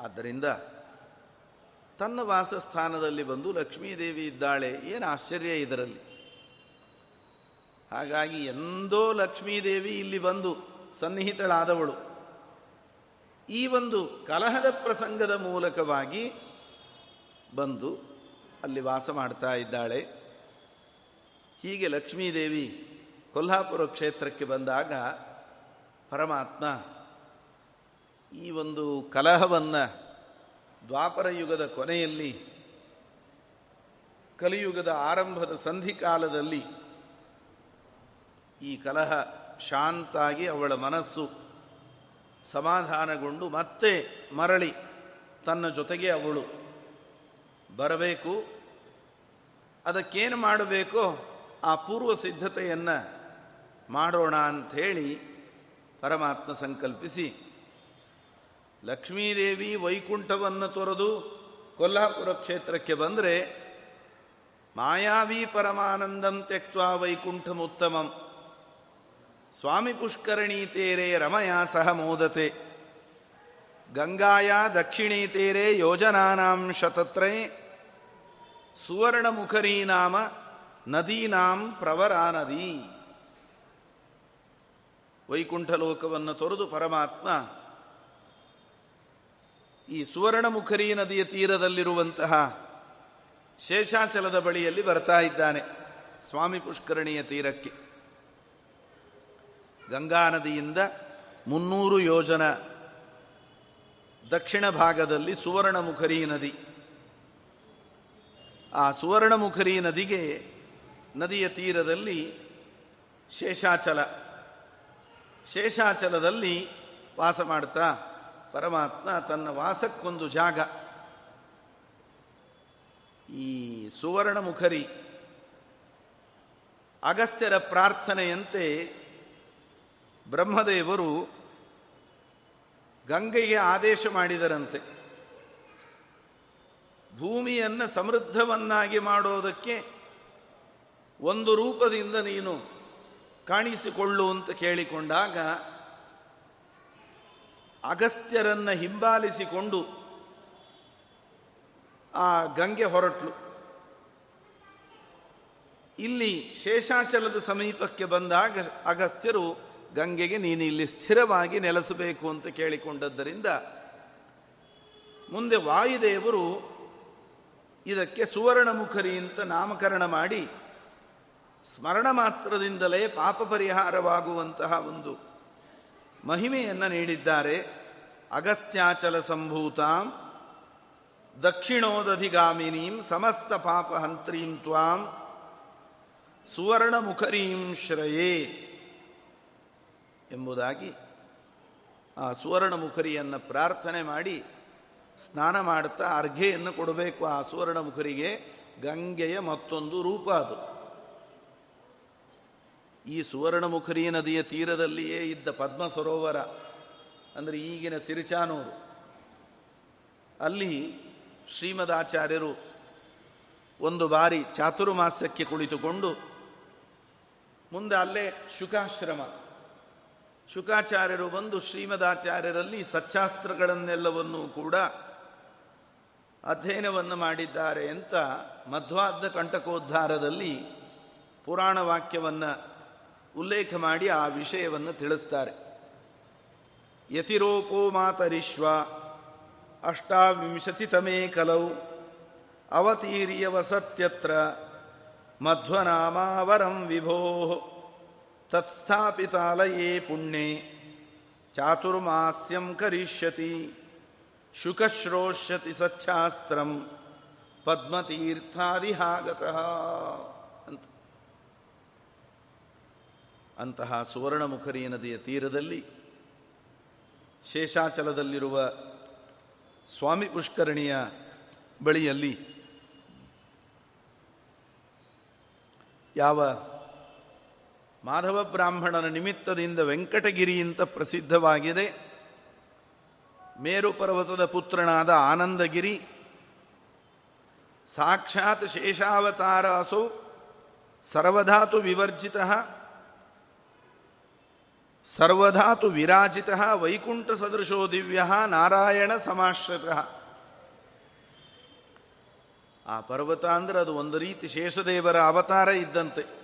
ಆದ್ದರಿಂದ ತನ್ನ ವಾಸಸ್ಥಾನದಲ್ಲಿ ಬಂದು ಲಕ್ಷ್ಮೀದೇವಿ ಇದ್ದಾಳೆ, ಏನು ಆಶ್ಚರ್ಯ ಇದರಲ್ಲಿ. ಹಾಗಾಗಿ ಎಂದೋ ಲಕ್ಷ್ಮೀದೇವಿ ಇಲ್ಲಿ ಬಂದು ಸನ್ನಿಹಿತಳಾದವಳು. ಈ ಒಂದು ಕಲಹದ ಪ್ರಸಂಗದ ಮೂಲಕವಾಗಿ ಬಂದು ಅಲ್ಲಿ ವಾಸ ಮಾಡ್ತಾ ಇದ್ದಾಳೆ. ಹೀಗೆ ಲಕ್ಷ್ಮೀದೇವಿ ಕೊಲ್ಹಾಪುರ ಕ್ಷೇತ್ರಕ್ಕೆ ಬಂದಾಗ ಪರಮಾತ್ಮ ಈ ಒಂದು ಕಲಹವನ್ನು ದ್ವಾಪರ ಯುಗದ ಕೊನೆಯಲ್ಲಿ, ಕಲಿಯುಗದ ಆರಂಭದ ಸಂಧಿಕಾಲದಲ್ಲಿ ಈ ಕಲಹ ಶಾಂತಾಗಿ ಅವಳ ಮನಸ್ಸು ಸಮಾಧಾನಗೊಂಡು ಮತ್ತೆ ಮರಳಿ ತನ್ನ ಜೊತೆಗೆ ಅವಳು ಬರಬೇಕು. ಅದಕ್ಕೇನು ಮಾಡಬೇಕೋ ಆ ಪೂರ್ವ ಸಿದ್ಧತೆಯನ್ನು ಮಾಡೋಣ ಅಂಥೇಳಿ ಪರಮಾತ್ಮ ಸಂಕಲ್ಪಿಸಿ ಲಕ್ಷ್ಮೀದೇವಿ ವೈಕುಂಠವನ್ನು ತೊರೆದು ಕೊಲ್ಹಾಪುರ ಕ್ಷೇತ್ರಕ್ಕೆ ಬಂದರೆ ಮಾಯಾವಿ ಪರಮಾನಂದಂ ತ್ಯಕ್ವಾ ವೈಕುಂಠಮುತ್ತಮಂ. ಸ್ವಾಮಿ ಪುಷ್ಕರಣಿ ತೇರೆ ರಮಯ ಸಹ ಮೋದತೆ. ಗಂಗಾಯ ದಕ್ಷಿಣಿ ತೇರೆ ಯೋಜನಾನಾಂ ಶತತ್ರೇ. ಸುವರ್ಣಮುಖರೀ ನಾಮ ನದೀನಾಂ ಪ್ರವರಾ ನದಿ. ವೈಕುಂಠ ಲೋಕವನ್ನು ತೊರೆದು ಪರಮಾತ್ಮ ಈ ಸುವರ್ಣಮುಖರಿ ನದಿಯ ತೀರದಲ್ಲಿರುವಂತಹ ಶೇಷಾಚಲದ ಬಳಿಯಲ್ಲಿ ಬರ್ತಾ ಇದ್ದಾನೆ ಸ್ವಾಮಿ ಪುಷ್ಕರಣಿಯ ತೀರಕ್ಕೆ. ಗಂಗಾ ನದಿಯಿಂದ ಮುನ್ನೂರು ಯೋಜನ ದಕ್ಷಿಣ ಭಾಗದಲ್ಲಿ ಸುವರ್ಣಮುಖರಿ ನದಿ. ಆ ಸುವರ್ಣಮುಖರಿ ನದಿಗೆ ನದಿಯ ತೀರದಲ್ಲಿ ಶೇಷಾಚಲ. ಶೇಷಾಚಲದಲ್ಲಿ ವಾಸ ಮಾಡ್ತಾ ಪರಮಾತ್ಮ ತನ್ನ ವಾಸಕ್ಕೊಂದು ಜಾಗ. ಈ ಸುವರ್ಣ ಮುಖರಿ ಅಗಸ್ತ್ಯರ ಪ್ರಾರ್ಥನೆಯಂತೆ ಬ್ರಹ್ಮದೇವರು ಗಂಗೆಗೆ ಆದೇಶ ಮಾಡಿದರಂತೆ. ಭೂಮಿಯನ್ನು ಸಮೃದ್ಧವನ್ನಾಗಿ ಮಾಡೋದಕ್ಕೆ ಒಂದು ರೂಪದಿಂದ ನೀನು ಕಾಣಿಸಿಕೊಳ್ಳು ಅಂತ ಕೇಳಿಕೊಂಡಾಗ ಅಗಸ್ತ್ಯರನ್ನ ಹಿಂಬಾಲಿಸಿಕೊಂಡು ಆ ಗಂಗೆ ಹೊರಟ್ಲು. ಇಲ್ಲಿ ಶೇಷಾಚಲದ ಸಮೀಪಕ್ಕೆ ಬಂದಾಗ ಅಗಸ್ತ್ಯರು ಗಂಗೆಗೆ, ನೀನು ಇಲ್ಲಿ ಸ್ಥಿರವಾಗಿ ನೆಲೆಸಬೇಕು ಅಂತ ಕೇಳಿಕೊಂಡದ್ದರಿಂದ ಮುಂದೆ ವಾಯುದೇವರು ಇದಕ್ಕೆ ಸುವರ್ಣಮುಖರಿ ಅಂತ ನಾಮಕರಣ ಮಾಡಿ ಸ್ಮರಣ ಮಾತ್ರದಿಂದಲೇ ಪಾಪ ಪರಿಹಾರವಾಗುವಂತಹ ಒಂದು ಮಹಿಮೆಯನ್ನು ನೀಡಿದ್ದಾರೆ. ಅಗಸ್ತ್ಯಾಚಲ ಸಂಭೂತಾಂ, ದಕ್ಷಿಣೋದಧಿಗಾಮಿನೀಂ, ಸಮಸ್ತ ಪಾಪಹಂತ್ರೀಂ ತ್ವಾಂ ಸುವರ್ಣ ಮುಖರೀಂ ಶ್ರಯೇ ಎಂಬುದಾಗಿ ಆ ಸುವರ್ಣ ಮುಖರಿಯನ್ನು ಪ್ರಾರ್ಥನೆ ಮಾಡಿ ಸ್ನಾನ ಮಾಡುತ್ತಾ ಅರ್ಘೆಯನ್ನು ಕೊಡಬೇಕು ಆ ಸುವರ್ಣಮುಖರಿಗೆ. ಗಂಗೆಯ ಮತ್ತೊಂದು ರೂಪ ಅದು. ಈ ಸುವರ್ಣಮುಖರಿ ನದಿಯ ತೀರದಲ್ಲಿಯೇ ಇದ್ದ ಪದ್ಮ ಸರೋವರ ಅಂದರೆ ಈಗಿನ ತಿರುಚಾನೂರು. ಅಲ್ಲಿ ಶ್ರೀಮದಾಚಾರ್ಯರು ಒಂದು ಬಾರಿ ಚಾತುರ್ಮಾಸ್ಯಕ್ಕೆ ಕುಳಿತುಕೊಂಡು ಮುಂದೆ ಅಲ್ಲೇ ಶುಕಾಶ್ರಮ. ಶುಕಾಚಾರ್ಯರು ಬಂದು ಶ್ರೀಮದಾಚಾರ್ಯರಲ್ಲಿ ಸಚ್ಚಾಸ್ತ್ರಗಳನ್ನೆಲ್ಲವನ್ನೂ ಕೂಡ ಅಧ್ಯಯನವನ್ನು ಮಾಡಿದ್ದಾರೆ ಅಂತ ಮಧ್ವಾದ್ದ ಕಂಟಕೋದ್ಧಾರದಲ್ಲಿ ಪುರಾಣ ವಾಕ್ಯವನ್ನು ಉಲ್ಲೇಖ ಮಾಡಿ ಆ ವಿಷಯವನ್ನು ತಿಳಿಸ್ತಾರೆ. ಯತಿರೋಪೋ ಮಾತರಿಶ್ವ ಅಷ್ಟಾವಿಂಶತಿತಮೇ ಕಲೌ ಅವತೀರ್ಯ ಸತ್ಯತ್ರ ಮಧ್ವನಾಮಾವರಂ ವಿಭೋ ತತ್ಸ್ಥಾಪಿತಾಲಯೇ ಪುಣ್ಯೆ ಚಾತುರ್ಮಾಸ್ಯಂ ಕರಿಷ್ಯತಿ ಶುಕಶ್ರೋಷ್ಯತಿ ಸಚ್ಛಾಸ್ತ್ರಂ ಪದ್ಮತೀರ್ಥಾದಿಹಾಗತಃ ಅಂತ. ಅಂತಹ ಸುವರ್ಣಮುಖರಿ ನದಿಯ ತೀರದಲ್ಲಿ ಶೇಷಾಚಲದಲ್ಲಿರುವ ಸ್ವಾಮಿ ಪುಷ್ಕರಣಿಯ ಬಳಿಯಲ್ಲಿ ಯಾವ ಮಾಧವ ಬ್ರಾಹ್ಮಣನ ನಿಮಿತ್ತದಿಂದ ವೆಂಕಟಗಿರಿ ಪ್ರಸಿದ್ಧವಾಗಿದೆ. ಮೇರು ಪರ್ವತದ ಪುತ್ರನಾದ ಆನಂದಗಿರಿ, ಸಾಕ್ಷಾತ್ ಶೇಷಾವತಾರಾಸು ಸರ್ವಧಾತು ವಿವರ್ಜಿತ ಸರ್ವಧಾತು ವಿರಾಜಿತ ವೈಕುಂಠ ಸದೃಶೋ ದಿವ್ಯ ನಾರಾಯಣ ಸಮಾಶ್ರಿತ. ಆ ಪರ್ವತ ಅಂದ್ರೆ ಅದು ಒಂದು ರೀತಿ ಶೇಷದೇವರ ಅವತಾರ ಇದ್ದಂತೆ.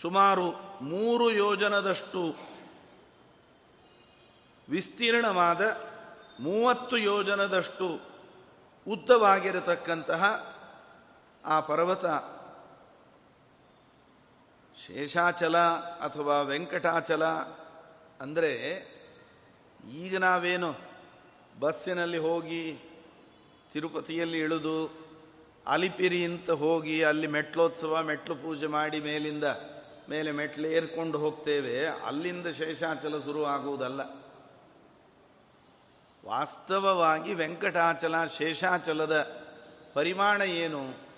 ಸುಮಾರು ಮೂರು ಯೋಜನದಷ್ಟು ವಿಸ್ತೀರ್ಣವಾದ ಮೂವತ್ತು ಯೋಜನದಷ್ಟು ಉದ್ದವಾಗಿರತಕ್ಕಂತಹ ಆ ಪರ್ವತ ಶೇಷಾಚಲ ಅಥವಾ ವೆಂಕಟಾಚಲ ಅಂದರೆ ಈಗ ನಾವೇನು ಬಸ್ಸಿನಲ್ಲಿ ಹೋಗಿ ತಿರುಪತಿಯಲ್ಲಿ ಇಳಿದು ಅಲಿಪಿರಿ ಅಂತ ಹೋಗಿ ಅಲ್ಲಿ ಮೆಟ್ಲೋತ್ಸವ, ಮೆಟ್ಲು ಪೂಜೆ ಮಾಡಿ ಮೇಲಿಂದ ಮೇಲೆ ಮೆಟ್ಲು ಏರ್ಕೊಂಡು ಹೋಗ್ತೇವೆ, ಅಲ್ಲಿಂದ ಶೇಷಾಚಲ ಶುರು ಆಗುವುದಲ್ಲ. ವಾಸ್ತವವಾಗಿ ವೆಂಕಟಾಚಲ, ಶೇಷಾಚಲದ ಪರಿಮಾಣ ಏನು?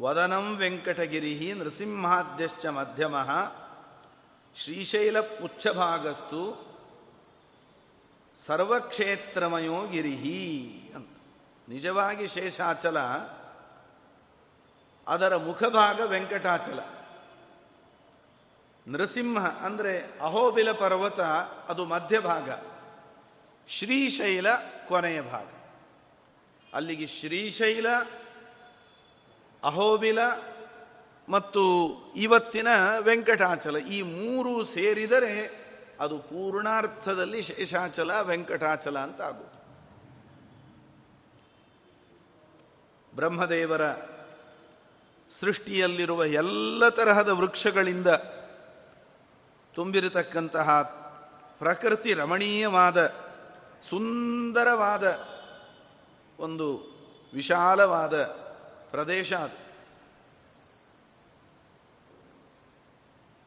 ವದನಂ ವೆಂಕಟಗಿರಿ ನೃಸಿಂಹಾದ್ಯಶ್ಚ ಮಧ್ಯಮ ಶ್ರೀಶೈಲ ಪುಚ್ಛಭಾಗಸ್ತು ಸರ್ವಕ್ಷೇತ್ರಮಯೋ ಗಿರಿಹಿ ಅಂತ. ನಿಜವಾಗಿ ಶೇಷಾಚಲ, ಅದರ ಮುಖಭಾಗ ವೆಂಕಟಾಚಲ. ನೃಸಿಂಹ ಅಂದರೆ ಅಹೋಬಿಲ ಪರ್ವತ, ಅದು ಮಧ್ಯಭಾಗ. ಶ್ರೀಶೈಲ ಕೊನೆಯ ಭಾಗ. ಅಲ್ಲಿಗೆ ಶ್ರೀಶೈಲ ಅಹೋಬಿಲ ಮತ್ತು ಇವತ್ತಿನ ವೆಂಕಟಾಚಲ, ಈ ಮೂರು ಸೇರಿದರೆ ಅದು ಪೂರ್ಣಾರ್ಥದಲ್ಲಿ ಶೇಷಾಚಲ, ವೆಂಕಟಾಚಲ ಅಂತ ಆಗುತ್ತೆ ಬ್ರಹ್ಮದೇವರ ಸೃಷ್ಟಿಯಲ್ಲಿರುವ ಎಲ್ಲ ತರಹದ ವೃಕ್ಷಗಳಿಂದ ತುಂಬಿರತಕ್ಕಂತಹ ಪ್ರಕೃತಿ ರಮಣೀಯವಾದ, ಸುಂದರವಾದ ಒಂದು ವಿಶಾಲವಾದ ಪ್ರದೇಶ ಅದು.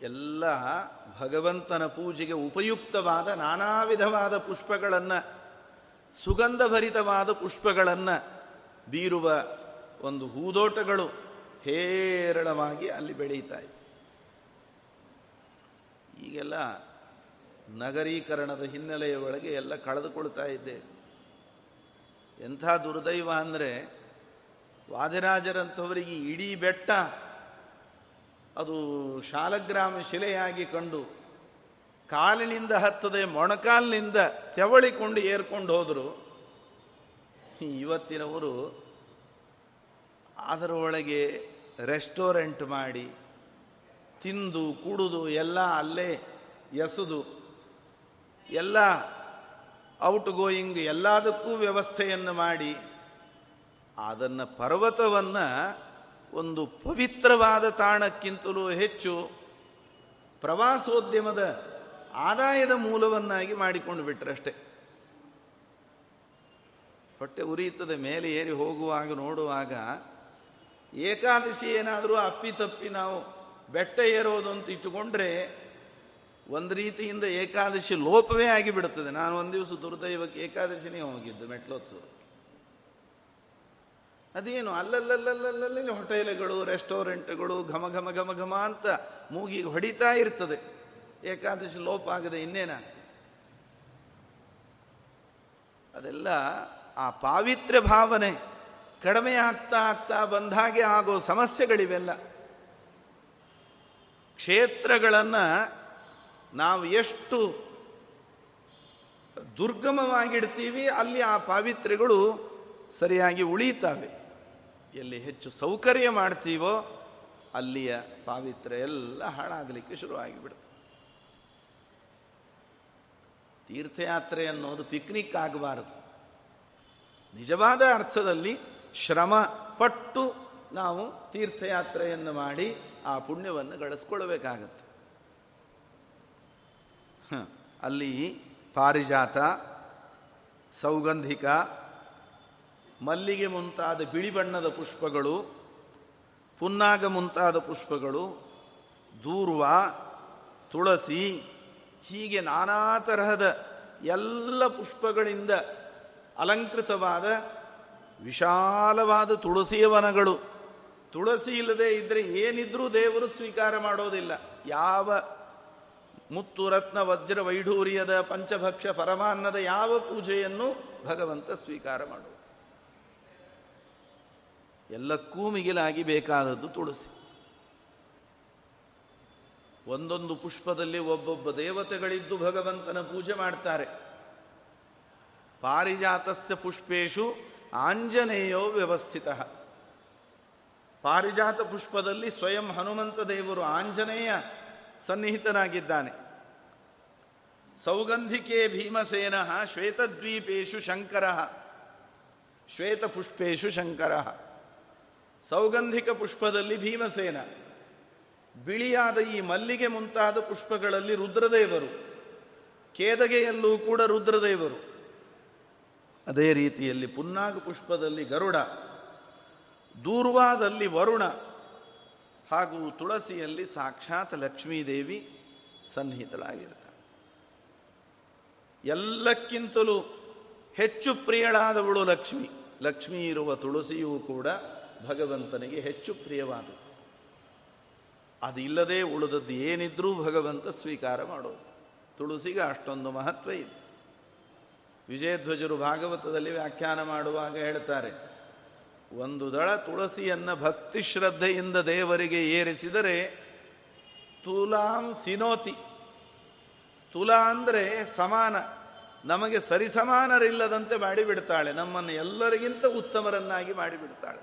ಎಲ್ಲ ಭಗವಂತನ ಪೂಜೆಗೆ ಉಪಯುಕ್ತವಾದ ನಾನಾ ವಿಧವಾದ ಪುಷ್ಪಗಳನ್ನು, ಸುಗಂಧಭರಿತವಾದ ಪುಷ್ಪಗಳನ್ನು ಬೀರುವ ಒಂದು ಹೂದೋಟಗಳು ಹೇರಳವಾಗಿ ಅಲ್ಲಿ ಬೆಳೀತಾ ಇದೆ ಈಗೆಲ್ಲ ನಗರೀಕರಣದ ಹಿನ್ನೆಲೆಯ ಒಳಗೆ ಎಲ್ಲ ಕಳೆದುಕೊಳ್ತಾ ಇದ್ದೇವೆ. ಎಂಥ ದುರ್ದೈವ ಅಂದರೆ ವಾದಿರಾಜರಂಥವರಿಗೆ ಇಡೀ ಬೆಟ್ಟ ಅದು ಶಾಲಗ್ರಾಮ ಶಿಲೆಯಾಗಿ ಕಂಡು ಕಾಲಿನಿಂದ ಹತ್ತದೆ ಮೊಣಕಾಲಿನಿಂದ ತೆವಳಿಕೊಂಡು ಏರ್ಕೊಂಡು ಹೋದರು. ಇವತ್ತಿನವರು ಅದರೊಳಗೆ ರೆಸ್ಟೋರೆಂಟ್ ಮಾಡಿ ತಿಂದು ಕುಡಿದು ಎಲ್ಲ ಅಲ್ಲೇ ಎಸೆದು ಎಲ್ಲ ಔಟ್ ಗೋಯಿಂಗ್ ಎಲ್ಲದಕ್ಕೂ ವ್ಯವಸ್ಥೆಯನ್ನು ಮಾಡಿ ಅದನ್ನು ಪರ್ವತವನ್ನು ಒಂದು ಪವಿತ್ರವಾದ ತಾಣಕ್ಕಿಂತಲೂ ಹೆಚ್ಚು ಪ್ರವಾಸೋದ್ಯಮದ ಆದಾಯದ ಮೂಲವನ್ನಾಗಿ ಮಾಡಿಕೊಂಡು ಬಿಟ್ರಷ್ಟೇ. ಹೊಟ್ಟೆ ಉರಿಯುತ್ತದೆ, ಮೇಲೆ ಏರಿ ಹೋಗುವಾಗ, ನೋಡುವಾಗ ಏಕಾದಶಿ ಏನಾದರೂ ಅಪ್ಪಿತಪ್ಪಿ ನಾವು ಬೆಟ್ಟ ಏರೋದು ಅಂತ ಇಟ್ಟುಕೊಂಡ್ರೆ ಒಂದು ರೀತಿಯಿಂದ ಏಕಾದಶಿ ಲೋಪವೇ ಆಗಿಬಿಡುತ್ತದೆ. ನಾನು ಒಂದು ದಿವಸ ದುರ್ದೈವಕ್ಕೆ ಏಕಾದಶಿನೇ ಹೋಗಿದ್ದು ಮೆಟ್ಲೋತ್ಸವ. ಅದೇನು ಅಲ್ಲಲ್ಲಲ್ಲಲ್ಲಲ್ಲಿ ಹೋಟೆಲ್ಗಳು, ರೆಸ್ಟೋರೆಂಟ್ಗಳು, ಘಮ ಘಮ ಘಮ ಘಮ ಅಂತ ಮೂಗಿಗೆ ಹೊಡಿತಾ ಇರ್ತದೆ. ಏಕಾದಶಿ ಲೋಪ ಆಗದೆ ಇನ್ನೇನಾಗ್ತದೆ ಅದೆಲ್ಲ ಆ ಪಾವಿತ್ರ್ಯ ಭಾವನೆ ಕಡಿಮೆ ಆಗ್ತಾ ಆಗ್ತಾ ಬಂದಾಗೆ ಆಗೋ ಸಮಸ್ಯೆಗಳಿವೆಲ್ಲ. ಕ್ಷೇತ್ರಗಳನ್ನು ನಾವು ಎಷ್ಟು ದುರ್ಗಮವಾಗಿಡ್ತೀವಿ, ಅಲ್ಲಿ ಆ ಪಾವಿತ್ರ್ಯಗಳು ಸರಿಯಾಗಿ ಉಳೀತಾವೆ. ಎಲ್ಲಿ ಹೆಚ್ಚು ಸೌಕರ್ಯ ಮಾಡ್ತೀವೋ ಅಲ್ಲಿಯ ಪಾವಿತ್ರ್ಯ ಎಲ್ಲ ಹಾಳಾಗಲಿಕ್ಕೆ ಶುರುವಾಗಿಬಿಡ್ತದೆ ತೀರ್ಥಯಾತ್ರೆ ಅನ್ನೋದು ಪಿಕ್ನಿಕ್ ಆಗಬಾರದು. ನಿಜವಾದ ಅರ್ಥದಲ್ಲಿ ಶ್ರಮ ಪಟ್ಟು ನಾವು ತೀರ್ಥಯಾತ್ರೆಯನ್ನು ಮಾಡಿ ಆ ಪುಣ್ಯವನ್ನು ಗಳಿಸ್ಕೊಳ್ಬೇಕಾಗತ್ತೆ. ಅಲ್ಲಿ ಪಾರಿಜಾತ, ಸೌಗಂಧಿಕ ಮಲ್ಲಿಗೆ ಮುಂತಾದ ಬಿಳಿ ಬಣ್ಣದ ಪುಷ್ಪಗಳು, ಪುನ್ನಾಗ ಮುಂತಾದ ಪುಷ್ಪಗಳು, ದೂರ್ವ, ತುಳಸಿ, ಹೀಗೆ ನಾನಾ ತರಹದ ಎಲ್ಲ ಪುಷ್ಪಗಳಿಂದ ಅಲಂಕೃತವಾದ ವಿಶಾಲವಾದ ತುಳಸಿಯ ವನಗಳು. ತುಳಸಿ ಇಲ್ಲದೆ ಇದ್ದರೆ ಏನಿದ್ರೂ ದೇವರು ಸ್ವೀಕಾರ ಮಾಡೋದಿಲ್ಲ. ಯಾವ ಮುತ್ತು ರತ್ನ ವಜ್ರ ವೈಢೂರ್ಯದ ಪಂಚಭಕ್ಷ ಪರಮಾನ್ನದ ಯಾವ ಪೂಜೆಯನ್ನು ಭಗವಂತ ಸ್ವೀಕಾರ ಮಾಡುವ ಎಲ್ಲಕ್ಕೂ ಮಿಗಿಲಾಗಿ ಬೇಕಾದದ್ದು ತುಳಸಿ. ಒಂದೊಂದು ಪುಷ್ಪದಲ್ಲಿ ಒಬ್ಬೊಬ್ಬ ದೇವತೆಗಳಿದ್ದು ಭಗವಂತನ ಪೂಜೆ ಮಾಡ್ತಾರೆ. ಪಾರಿಜಾತಸ್ಯ ಪುಷ್ಪೇಶು ಆಂಜನೇಯೋ ವ್ಯವಸ್ಥಿತ. ಪಾರಿಜಾತ ಪುಷ್ಪದಲ್ಲಿ ಸ್ವಯಂ ಹನುಮಂತ ದೇವರು ಆಂಜನೇಯ ಸನ್ನಿಹಿತನಾಗಿದ್ದಾನೆ. ಸೌಗಂಧಿಕೆ ಭೀಮಸೇನ ಶ್ವೇತದ್ವೀಪೇಶು ಶಂಕರ. ಶ್ವೇತಪುಷ್ಪೇಶು ಶಂಕರ. ಸೌಗಂಧಿಕ ಪುಷ್ಪದಲ್ಲಿ ಭೀಮಸೇನ. ಬಿಳಿಯಾದ ಈ ಮಲ್ಲಿಗೆ ಮುಂತಾದ ಪುಷ್ಪಗಳಲ್ಲಿ ರುದ್ರದೇವರು. ಕೇದಗೆಯಲ್ಲೂ ಕೂಡ ರುದ್ರದೇವರು. ಅದೇ ರೀತಿಯಲ್ಲಿ ಪುನ್ನಾಗ ಪುಷ್ಪದಲ್ಲಿ ಗರುಡ. ದೂರ್ವಾದಲ್ಲಿ ವರುಣ. ಹಾಗೂ ತುಳಸಿಯಲ್ಲಿ ಸಾಕ್ಷಾತ್ ಲಕ್ಷ್ಮೀದೇವಿ ಸನ್ನಿಹಿತಳಾಗಿರ್ತಾಳೆ ಎಲ್ಲಕ್ಕಿಂತಲೂ ಹೆಚ್ಚು ಪ್ರಿಯಳಾದವಳು ಲಕ್ಷ್ಮಿ. ಲಕ್ಷ್ಮಿ ಇರುವ ತುಳಸಿಯೂ ಕೂಡ ಭಗವಂತನಿಗೆ ಹೆಚ್ಚು ಪ್ರಿಯವಾದದ್ದು. ಅದಿಲ್ಲದೆ ಉಳಿದದ್ದು ಏನಿದ್ರೂ ಭಗವಂತ ಸ್ವೀಕಾರ ಮಾಡೋದು. ತುಳಸಿಗೆ ಅಷ್ಟೊಂದು ಮಹತ್ವ ಇದೆ ವಿಜಯಧ್ವಜರು ಭಾಗವತದಲ್ಲಿ ವ್ಯಾಖ್ಯಾನ ಮಾಡುವಾಗ ಹೇಳ್ತಾರೆ, ಒಂದು ದಳ ತುಳಸಿಯನ್ನು ಭಕ್ತಿ ಶ್ರದ್ಧೆಯಿಂದ ದೇವರಿಗೆ ಏರಿಸಿದರೆ ತುಲಾಂ ಸಿನೋತಿ. ತುಲಾ ಅಂದರೆ ಸಮಾನ, ನಮಗೆ ಸರಿಸಮಾನರಿಲ್ಲದಂತೆ ಮಾಡಿಬಿಡ್ತಾಳೆ, ನಮ್ಮನ್ನು ಎಲ್ಲರಿಗಿಂತ ಉತ್ತಮರನ್ನಾಗಿ ಮಾಡಿಬಿಡ್ತಾಳೆ.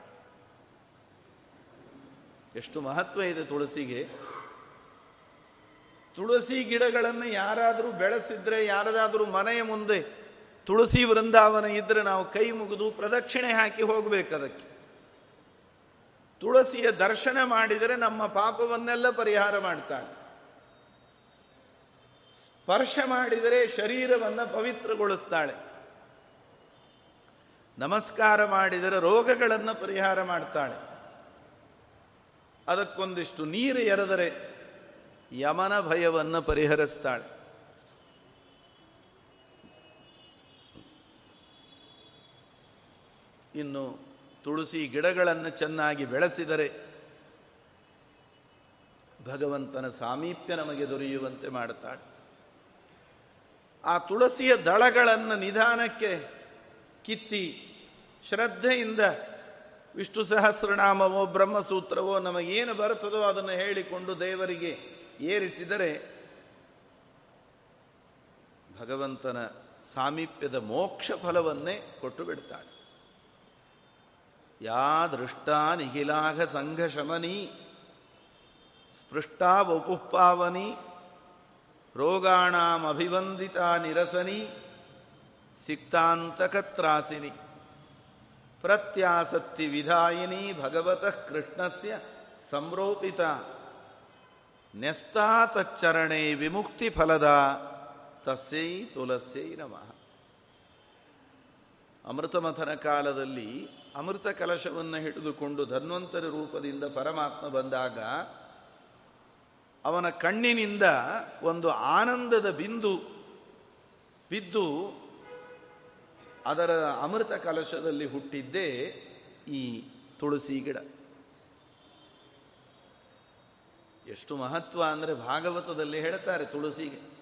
ಎಷ್ಟು ಮಹತ್ವ ಇದೆ ತುಳಸಿಗೆ? ತುಳಸಿ ಗಿಡಗಳನ್ನು ಯಾರಾದರೂ ಬೆಳೆಸಿದ್ರೆ, ಯಾರದಾದರೂ ಮನೆಯ ಮುಂದೆ ತುಳಸಿ ವೃಂದಾವನ ಇದ್ರೆ ನಾವು ಕೈ ಮುಗಿದು ಪ್ರದಕ್ಷಿಣೆ ಹಾಕಿ ಹೋಗಬೇಕು ಅದಕ್ಕೆ. ತುಳಸಿಯ ದರ್ಶನ ಮಾಡಿದರೆ ನಮ್ಮ ಪಾಪವನ್ನೆಲ್ಲ ಪರಿಹಾರ ಮಾಡ್ತಾಳೆ ಸ್ಪರ್ಶ ಮಾಡಿದರೆ ಶರೀರವನ್ನು ಪವಿತ್ರಗೊಳಿಸ್ತಾಳೆ. ನಮಸ್ಕಾರ ಮಾಡಿದರೆ ರೋಗಗಳನ್ನು ಪರಿಹಾರ ಮಾಡ್ತಾಳೆ. ಅದಕ್ಕೊಂದಿಷ್ಟು ನೀರು ಎರೆದರೆ ಯಮನ ಭಯವನ್ನು ಪರಿಹರಿಸ್ತಾಳೆ. ಇನ್ನು ತುಳಸಿ ಗಿಡಗಳನ್ನು ಚೆನ್ನಾಗಿ ಬೆಳೆಸಿದರೆ ಭಗವಂತನ ಸಾಮೀಪ್ಯ ನಮಗೆ ದೊರೆಯುವಂತೆ ಮಾಡುತ್ತಾಳೆ. ಆ ತುಳಸಿಯ ದಳಗಳನ್ನು ನಿಧಾನಕ್ಕೆ ಕಿತ್ತಿ ಶ್ರದ್ಧೆಯಿಂದ ವಿಷ್ಣು ಸಹಸ್ರನಾಮವೋ, ಬ್ರಹ್ಮಸೂತ್ರವೋ ನಮಗೇನು ಬರುತ್ತದೋ ಅದನ್ನು ಹೇಳಿಕೊಂಡು ದೇವರಿಗೆ ಏರಿಸಿದರೆ ಭಗವಂತನ ಸಾಮೀಪ್ಯದ ಮೋಕ್ಷ ಫಲವನ್ನೇ ಕೊಟ್ಟು ಬಿಡ್ತಾಳೆ. ಯಾ ದೃಷ್ಟ ನಿಖಿಲಾಘ ಸಂಘ ಶಮನಿ, ಸ್ಪೃಷ್ಟಾ ವಕುಃಪಾವನಿ ರೋಗಾಣಾಮಭಿವಂದಿತ ನಿರಸನಿ, ಸಿಕ್ತಾಂತಕತ್ರಾಸಿನಿ. ಪ್ರತ್ಯಾಸಕ್ತಿ ವಿಧಾಯಿನಿ ಭಗವತಃ ಕೃಷ್ಣಸ್ಯ ಸಂರೋಪಿತ. ನ್ಯಸ್ತಾತಚ್ಚರಣೆ ವಿಮುಕ್ತಿ ಫಲದ ತಸ್ಯೈ ತುಲಸ್ಯೈ ನಮಃ. ಅಮೃತಮಥನ ಕಾಲದಲ್ಲಿ ಅಮೃತ ಕಲಶವನ್ನು ಹಿಡಿದುಕೊಂಡು ಧನ್ವಂತರ ರೂಪದಿಂದ ಪರಮಾತ್ಮ ಬಂದಾಗ ಅವನ ಕಣ್ಣಿನಿಂದ ಒಂದು ಆನಂದದ ಬಿಂದು ಬಿದ್ದು ಅದರ ಅಮೃತ ಕಲಶದಲ್ಲಿ ಹುಟ್ಟಿದ್ದೇ ಈ ತುಳಸಿ ಗಿಡ. ಎಷ್ಟು ಮಹತ್ವ ಅಂದರೆ ಭಾಗವತದಲ್ಲಿ ಹೇಳ್ತಾರೆ ತುಳಸಿಗೆ.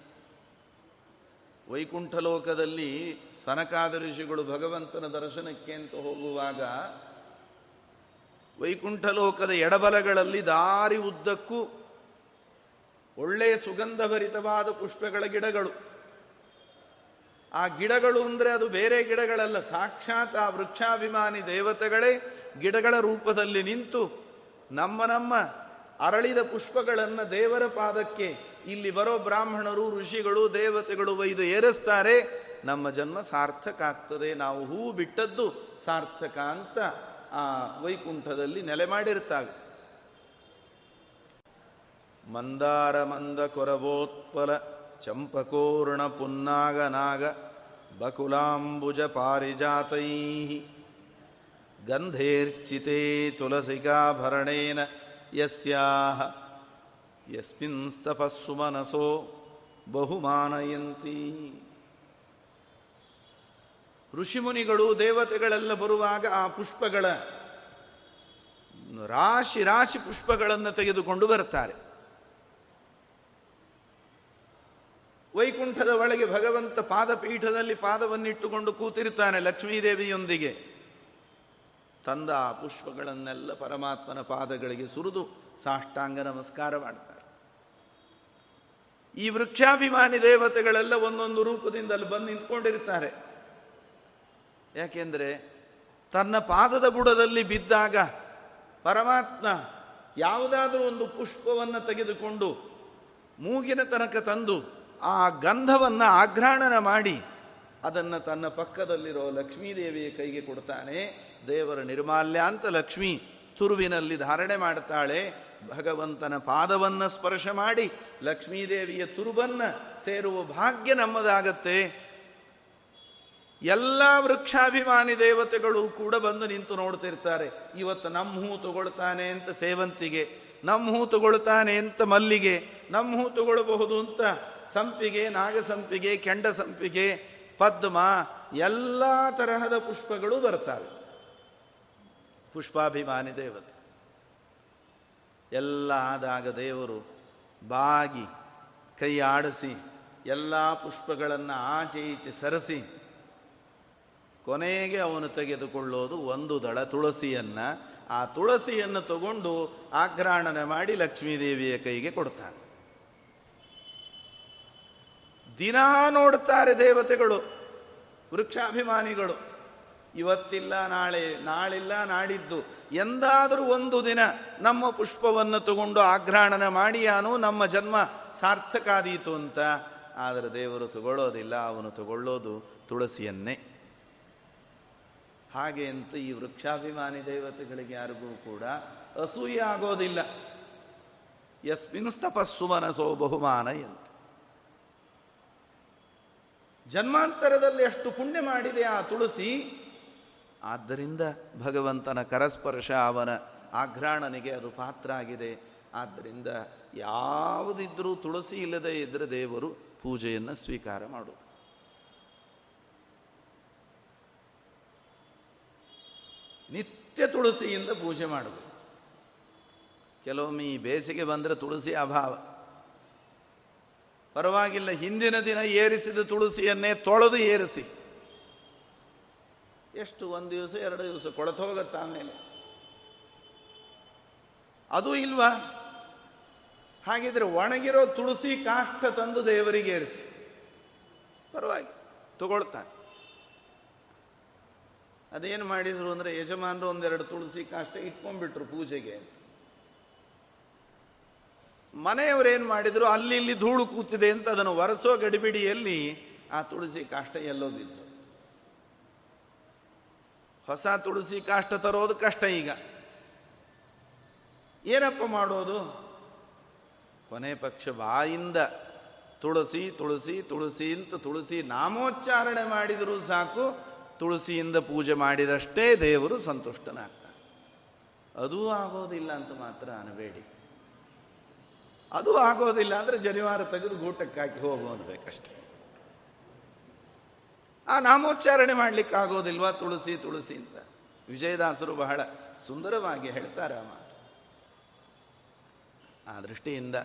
ವೈಕುಂಠ ಲೋಕದಲ್ಲಿ ಸನಕಾದ ಋಷಿಗಳು ಭಗವಂತನ ದರ್ಶನಕ್ಕೆ ಅಂತ ಹೋಗುವಾಗ ವೈಕುಂಠ ಲೋಕದ ಎಡಬಲಗಳಲ್ಲಿ ದಾರಿ ಉದ್ದಕ್ಕೂ ಒಳ್ಳೆಯ ಸುಗಂಧಭರಿತವಾದ ಪುಷ್ಪಗಳ ಗಿಡಗಳು. ಆ ಗಿಡಗಳು ಅಂದರೆ ಅದು ಬೇರೆ ಗಿಡಗಳಲ್ಲ, ಸಾಕ್ಷಾತ್ ಆ ವೃಕ್ಷಾಭಿಮಾನಿ ದೇವತೆಗಳೇ ಗಿಡಗಳ ರೂಪದಲ್ಲಿ ನಿಂತು ನಮ್ಮ ನಮ್ಮ ಅರಳಿದ ಪುಷ್ಪಗಳನ್ನು ದೇವರ ಪಾದಕ್ಕೆ ಇಲ್ಲಿ ಬರೋ ಬ್ರಾಹ್ಮಣರು, ಋಷಿಗಳು, ದೇವತೆಗಳು ಒಯ್ದು ಏರಿಸ್ತಾರೆ. ನಮ್ಮ ಜನ್ಮ ಸಾರ್ಥಕ ಆಗ್ತದೆ ನಾವು ಹೂ ಬಿಟ್ಟದ್ದು ಸಾರ್ಥಕ ಅಂತ ಆ ವೈಕುಂಠದಲ್ಲಿ ನೆಲೆ ಮಾಡಿರ್ತಾವೆ ಮಂದಾರ ಮಂದ ಕೊರಬೋತ್ಪಲ ಚಂಪಕೋರ್ಣ ಪುನ್ನಾಗ ನಾಗ ಬಕುಲಾಂಬುಜ ಪಾರಿಜಾತೈ ಗಂಧೇರ್ಚಿತೆ ತುಲಸಿಕಾಭರಣೇನ ಯಸ್ಯಾಹ. ಯಸ್ಮಿನ್ ಮನಸೋ ಬಹುಮಾನಯಂತಿ. ಋಷಿಮುನಿಗಳು ದೇವತೆಗಳೆಲ್ಲ ಬರುವಾಗ ಆ ಪುಷ್ಪಗಳ ರಾಶಿ ರಾಶಿ ಪುಷ್ಪಗಳನ್ನು ತೆಗೆದುಕೊಂಡು ಬರ್ತಾರೆ. ವೈಕುಂಠದ ಒಳಗೆ ಭಗವಂತ ಪಾದಪೀಠದಲ್ಲಿ ಪಾದವನ್ನಿಟ್ಟುಕೊಂಡು ಕೂತಿರ್ತಾನೆ ಲಕ್ಷ್ಮೀದೇವಿಯೊಂದಿಗೆ. ತಂದ ಆ ಪುಷ್ಪಗಳನ್ನೆಲ್ಲ ಪರಮಾತ್ಮನ ಪಾದಗಳಿಗೆ ಸುರಿದು ಸಾಷ್ಟಾಂಗ ನಮಸ್ಕಾರ ಮಾಡ್ತಾರೆ. ಈ ವೃಕ್ಷಾಭಿಮಾನಿ ದೇವತೆಗಳೆಲ್ಲ ಒಂದೊಂದು ರೂಪದಿಂದ ಅಲ್ಲಿ ಬಂದು ನಿಂತ್ಕೊಂಡಿರ್ತಾರೆ ಯಾಕೆಂದರೆ ತನ್ನ ಪಾದದ ಬುಡದಲ್ಲಿ ಬಿದ್ದಾಗ ಪರಮಾತ್ಮ ಯಾವುದಾದ್ರೂ ಒಂದು ಪುಷ್ಪವನ್ನು ತೆಗೆದುಕೊಂಡು ಮೂಗಿನ ತನಕ ತಂದು ಆ ಗಂಧವನ್ನು ಆಘ್ರಾಣನ ಮಾಡಿ ಅದನ್ನು ತನ್ನ ಪಕ್ಕದಲ್ಲಿರೋ ಲಕ್ಷ್ಮೀದೇವಿಯ ಕೈಗೆ ಕೊಡ್ತಾನೆ. ದೇವರ ನಿರ್ಮಾಲ್ಯ ಅಂತ ಲಕ್ಷ್ಮಿ ತುರುವಿನಲ್ಲಿ ಧಾರಣೆ ಮಾಡ್ತಾಳೆ. ಭಗವಂತನ ಪಾದವನ್ನು ಸ್ಪರ್ಶ ಮಾಡಿ ಲಕ್ಷ್ಮೀದೇವಿಯ ತುರುಬನ್ನು ಸೇರುವ ಭಾಗ್ಯ ನಮ್ಮದಾಗತ್ತೆ. ಎಲ್ಲ ವೃಕ್ಷಾಭಿಮಾನಿ ದೇವತೆಗಳು ಕೂಡ ಬಂದು ನಿಂತು ನೋಡ್ತಿರ್ತಾರೆ. ಇವತ್ತು ನಮ್ಮ ಹೂ ತಗೊಳ್ತಾನೆ ಅಂತ ಸೇವಂತಿಗೆ ನಮ್ಮ ಹೂ ತಗೊಳ್ತಾನೆ ಅಂತ ಮಲ್ಲಿಗೆ ನಮ್ಮ ಹೂ ತಗೊಳ್ಬಹುದು ಅಂತ ಸಂಪಿಗೆ, ನಾಗಸಂಪಿಗೆ ಕೆಂಡ ಸಂಪಿಗೆ ಪದ್ಮ, ಎಲ್ಲ ತರಹದ ಪುಷ್ಪಗಳು ಬರ್ತವೆ ಪುಷ್ಪಾಭಿಮಾನಿ ದೇವತೆ. ಎಲ್ಲ ಆದಾಗ ದೇವರು ಬಾಗಿ, ಕೈ ಆಡಿಸಿ, ಎಲ್ಲ ಪುಷ್ಪಗಳನ್ನು ಆಚೆ ಈಚೆ ಸರಸಿ, ಕೊನೆಗೆ ಅವನು ತೆಗೆದುಕೊಳ್ಳೋದು ಒಂದು ದಳ ತುಳಸಿಯನ್ನು. ಆ ತುಳಸಿಯನ್ನು ತಗೊಂಡು ಆಗ್ರಾಣನೆ ಮಾಡಿ ಲಕ್ಷ್ಮೀದೇವಿಯ ಕೈಗೆ ಕೊಡ್ತಾನೆ. ದಿನಾ ನೋಡ್ತಾರೆ ದೇವತೆಗಳು, ವೃಕ್ಷಾಭಿಮಾನಿಗಳು. ಇವತ್ತಿಲ್ಲ, ನಾಳೆ, ನಾಳಿಲ್ಲ, ನಾಡಿದ್ದು. ಎಂದಾದರೂ ಒಂದು ದಿನ ನಮ್ಮ ಪುಷ್ಪವನ್ನು ತಗೊಂಡು ಆಗ್ರಾಣನ ಮಾಡಿಯಾನು, ನಮ್ಮ ಜನ್ಮ ಸಾರ್ಥಕಾದೀತು ಅಂತ. ಆದರೆ ದೇವರು ತಗೊಳ್ಳೋದಿಲ್ಲ, ಅವನು ತಗೊಳ್ಳೋದು ತುಳಸಿಯನ್ನೇ. ಹಾಗೆ ಅಂತ ಈ ವೃಕ್ಷಾಭಿಮಾನಿ ದೇವತೆಗಳಿಗೆ ಯಾರಿಗೂ ಕೂಡ ಅಸೂಯೆ ಆಗೋದಿಲ್ಲ. ಯಸ್ಮಿನ್ ತಪಸ್ಸು ಮನಸೋ ಬಹುಮಾನ ಎಂತ. ಜನ್ಮಾಂತರದಲ್ಲಿ ಎಷ್ಟು ಪುಣ್ಯ ಮಾಡಿದೆ ಆ ತುಳಸಿ. ಆದ್ದರಿಂದ ಭಗವಂತನ ಕರಸ್ಪರ್ಶ ಅವನ ಆಘ್ರಾಣನಿಗೆ ಅದು ಪಾತ್ರ ಆಗಿದೆ. ಆದ್ದರಿಂದ ಯಾವುದಿದ್ರೂ ತುಳಸಿ ಇಲ್ಲದೆ ಇದ್ದರೆ ದೇವರು ಪೂಜೆಯನ್ನು ಸ್ವೀಕಾರ ಮಾಡು. ನಿತ್ಯ ತುಳಸಿಯಿಂದ ಪೂಜೆ ಮಾಡಬೇಕು ಕೆಲವೊಮ್ಮೆ ಈ ಬೇಸಿಗೆ ಬಂದರೆ ತುಳಸಿ ಅಭಾವ. ಪರವಾಗಿಲ್ಲ, ಹಿಂದಿನ ದಿನ ಏರಿಸಿದ ತುಳಸಿಯನ್ನೇ ತೊಳೆದು ಏರಿಸಿ. ಎಷ್ಟು ಒಂದು ದಿವಸ, ಎರಡು ದಿವಸ ಕೊಳತು ಹೋಗತ್ತಾ ಆಮೇಲೆ. ಅದು ಇಲ್ವಾ? ಹಾಗಿದ್ರೆ ಒಣಗಿರೋ ತುಳಸಿ ಕಾಷ್ಟ ತಂದು ದೇವರಿಗೆ ಏರಿಸಿ. ಪರವಾಗಿ ತಗೊಳ್ತಾನೆ ಅದೇನು ಮಾಡಿದ್ರು ಅಂದರೆ ಯಜಮಾನರು ಒಂದೆರಡು ತುಳಸಿ ಕಾಷ್ಟ ಇಟ್ಕೊಂಡ್ಬಿಟ್ರು ಪೂಜೆಗೆ ಅಂತ. ಮನೆಯವರೇನು ಮಾಡಿದ್ರು? ಅಲ್ಲಿ ಇಲ್ಲಿ ಧೂಳು ಕೂತಿದೆ ಅಂತ ಅದನ್ನು ಒರೆಸೋ ಗಡಿಬಿಡಿಯಲ್ಲಿ ಆ ತುಳಸಿ ಕಾಷ್ಟ ಎಲ್ಲೋ ಬಿದ್ದು ಹೊಸ ತುಳಸಿ ಕಾಷ್ಟ ತರೋದು ಕಷ್ಟ ಈಗ. ಏನಪ್ಪ ಮಾಡೋದು? ಕೊನೆ ಪಕ್ಷ ಬಾಯಿಂದ ತುಳಸಿ ತುಳಸಿ ತುಳಸಿ ಅಂತ ತುಳಸಿ ನಾಮೋಚ್ಚಾರಣೆ ಮಾಡಿದರೂ ಸಾಕು, ತುಳಸಿಯಿಂದ ಪೂಜೆ ಮಾಡಿದಷ್ಟೇ ದೇವರು ಸಂತುಷ್ಟನಾಗ್ತಾರೆ ಅದೂ ಆಗೋದಿಲ್ಲ ಅಂತ ಮಾತ್ರ ಅನಬೇಡಿ. ಅದು ಆಗೋದಿಲ್ಲ ಅಂದರೆ ಜನಿವಾರ ತೆಗೆದು ಗೂಟಕ್ಕಾಕಿ ಹೋಗು ಅನ್ಬೇಕಷ್ಟೆ. ಆ ನಾಮೋಚ್ಚಾರಣೆ ಮಾಡ್ಲಿಕ್ಕೆ ಆಗೋದಿಲ್ವಾ? ತುಳಸಿ ತುಳಸಿ ಅಂತ. ವಿಜಯದಾಸರು ಬಹಳ ಸುಂದರವಾಗಿ ಹೇಳ್ತಾರೆ ಆ ಆ ದೃಷ್ಟಿಯಿಂದ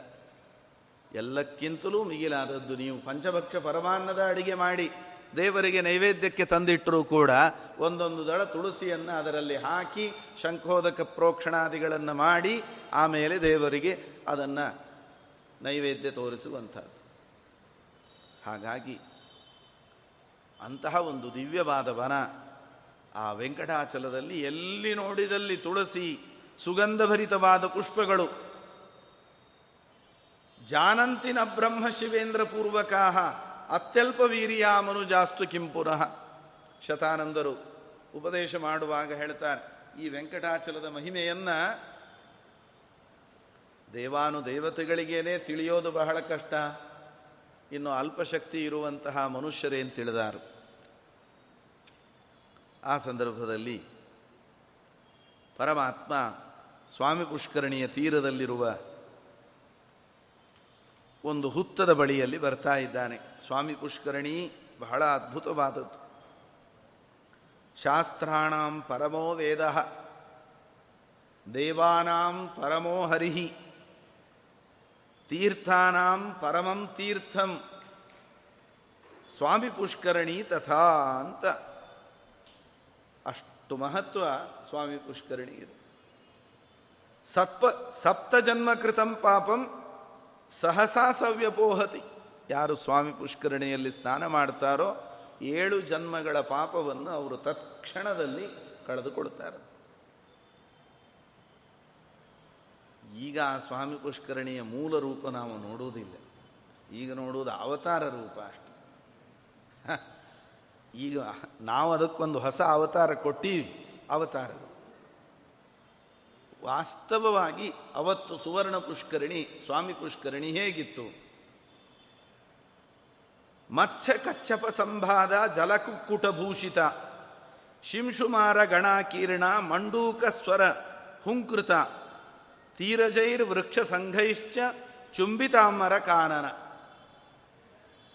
ಎಲ್ಲಕ್ಕಿಂತಲೂ ಮಿಗಿಲಾದದ್ದು ನೀವು ಪಂಚಭಕ್ಷ ಪರಮಾನ್ನದ ಅಡಿಗೆ ಮಾಡಿ ದೇವರಿಗೆ ನೈವೇದ್ಯಕ್ಕೆ ತಂದಿಟ್ಟರೂ ಕೂಡ ಒಂದೊಂದು ದಳ ತುಳಸಿಯನ್ನು ಅದರಲ್ಲಿ ಹಾಕಿ ಶಂಖೋದಕ ಪ್ರೋಕ್ಷಣಾದಿಗಳನ್ನು ಮಾಡಿ ಆಮೇಲೆ ದೇವರಿಗೆ ಅದನ್ನು ನೈವೇದ್ಯ ತೋರಿಸುವಂಥದ್ದು. ಹಾಗಾಗಿ ಅಂತಹ ಒಂದು ದಿವ್ಯವಾದ ವನ ಆ ವೆಂಕಟಾಚಲದಲ್ಲಿ ಎಲ್ಲಿ ನೋಡಿದಲ್ಲಿ ತುಳಸಿ ಸುಗಂಧಭರಿತವಾದ ಪುಷ್ಪಗಳು. ಜಾನಂತಿನ ಬ್ರಹ್ಮ ಶಿವೇಂದ್ರ ಪೂರ್ವಕಾಹ ಅತ್ಯಲ್ಪ ವೀರ್ಯ ಮನುಜಾಸ್ತು ಕಿಂಪುನಃ ಶತಾನಂದರು ಉಪದೇಶ ಮಾಡುವಾಗ ಹೇಳ್ತಾರೆ, ಈ ವೆಂಕಟಾಚಲದ ಮಹಿಮೆಯನ್ನ ದೇವಾನು ದೇವತೆಗಳಿಗೇನೆ ತಿಳಿಯೋದು ಬಹಳ ಕಷ್ಟ. ಇನ್ನು ಅಲ್ಪಶಕ್ತಿ ಇರುವಂತಹ ಮನುಷ್ಯರೇನು ತಿಳಿದಾರು? ಆ ಸಂದರ್ಭದಲ್ಲಿ ಪರಮಾತ್ಮ ಸ್ವಾಮಿ ಪುಷ್ಕರಣಿಯ ತೀರದಲ್ಲಿರುವ ಒಂದು ಹುತ್ತದ ಬಳಿಯಲ್ಲಿ ಬರ್ತಾ ಇದ್ದಾನೆ. ಸ್ವಾಮಿ ಪುಷ್ಕರಣಿ ಬಹಳ ಅದ್ಭುತವಾದದ್ದು. ಶಾಸ್ತ್ರಾಣಾಂ ಪರಮೋ ವೇದ, ದೇವಾನಾಂ ಪರಮೋ ಹರಿಹಿ ತೀರ್ಥಾನಾಂ ಪರಮಂ ತೀರ್ಥಂ. ಸ್ವಾಮಿ ಪುಷ್ಕರಣಿ ತಥಾ ಅಂತ. ಅಷ್ಟು ಮಹತ್ವ ಸ್ವಾಮಿ ಪುಷ್ಕರಣಿ ಇದೆ. ಸತ್ಪ ಸಪ್ತ ಜನ್ಮ ಕೃತಂ ಪಾಪಂ ಸಹಸಾ ಸವ್ಯಪೋಹತಿ ಯಾರು ಸ್ವಾಮಿ ಪುಷ್ಕರಣಿಯಲ್ಲಿ ಸ್ನಾನ ಮಾಡ್ತಾರೋ ಏಳು ಜನ್ಮಗಳ ಪಾಪವನ್ನು ಅವರು ತತ್ಕ್ಷಣದಲ್ಲಿ ಕಳೆದುಕೊಳ್ತಾರೆ. ಈಗ ಆ ಸ್ವಾಮಿ ಪುಷ್ಕರಣಿಯ ಮೂಲ ರೂಪ ನಾವು ನೋಡುವುದಿಲ್ಲ ಈಗ ನೋಡುವುದು ಅವತಾರ ರೂಪ ಅಷ್ಟೆ. ಈಗ ನಾವು ಅದಕ್ಕೊಂದು ಹೊಸ ಅವತಾರ ಕೊಟ್ಟೀವಿ, ಅವತಾರ ವಾಸ್ತವವಾಗಿ ಅವತ್ತು ಸುವರ್ಣ ಪುಷ್ಕರಣಿ, ಸ್ವಾಮಿ ಪುಷ್ಕರಣಿ ಹೇಗಿತ್ತು? ಮತ್ಸ್ಯ ಕಚ್ಚಪ ಸಂಭಾದ ಜಲಕುಕ್ಕುಟಭೂಷಿತ ಶಿಂಶುಮಾರ ಗಣಾಕೀರ್ಣ ಮಂಡೂಕ ಸ್ವರ ಹುಂಕೃತ ತೀರಜೈರ್ ವೃಕ್ಷ ಸಂಘೈಶ್ಚ ಚುಂಬಿತಾಮರ ಕಾನನ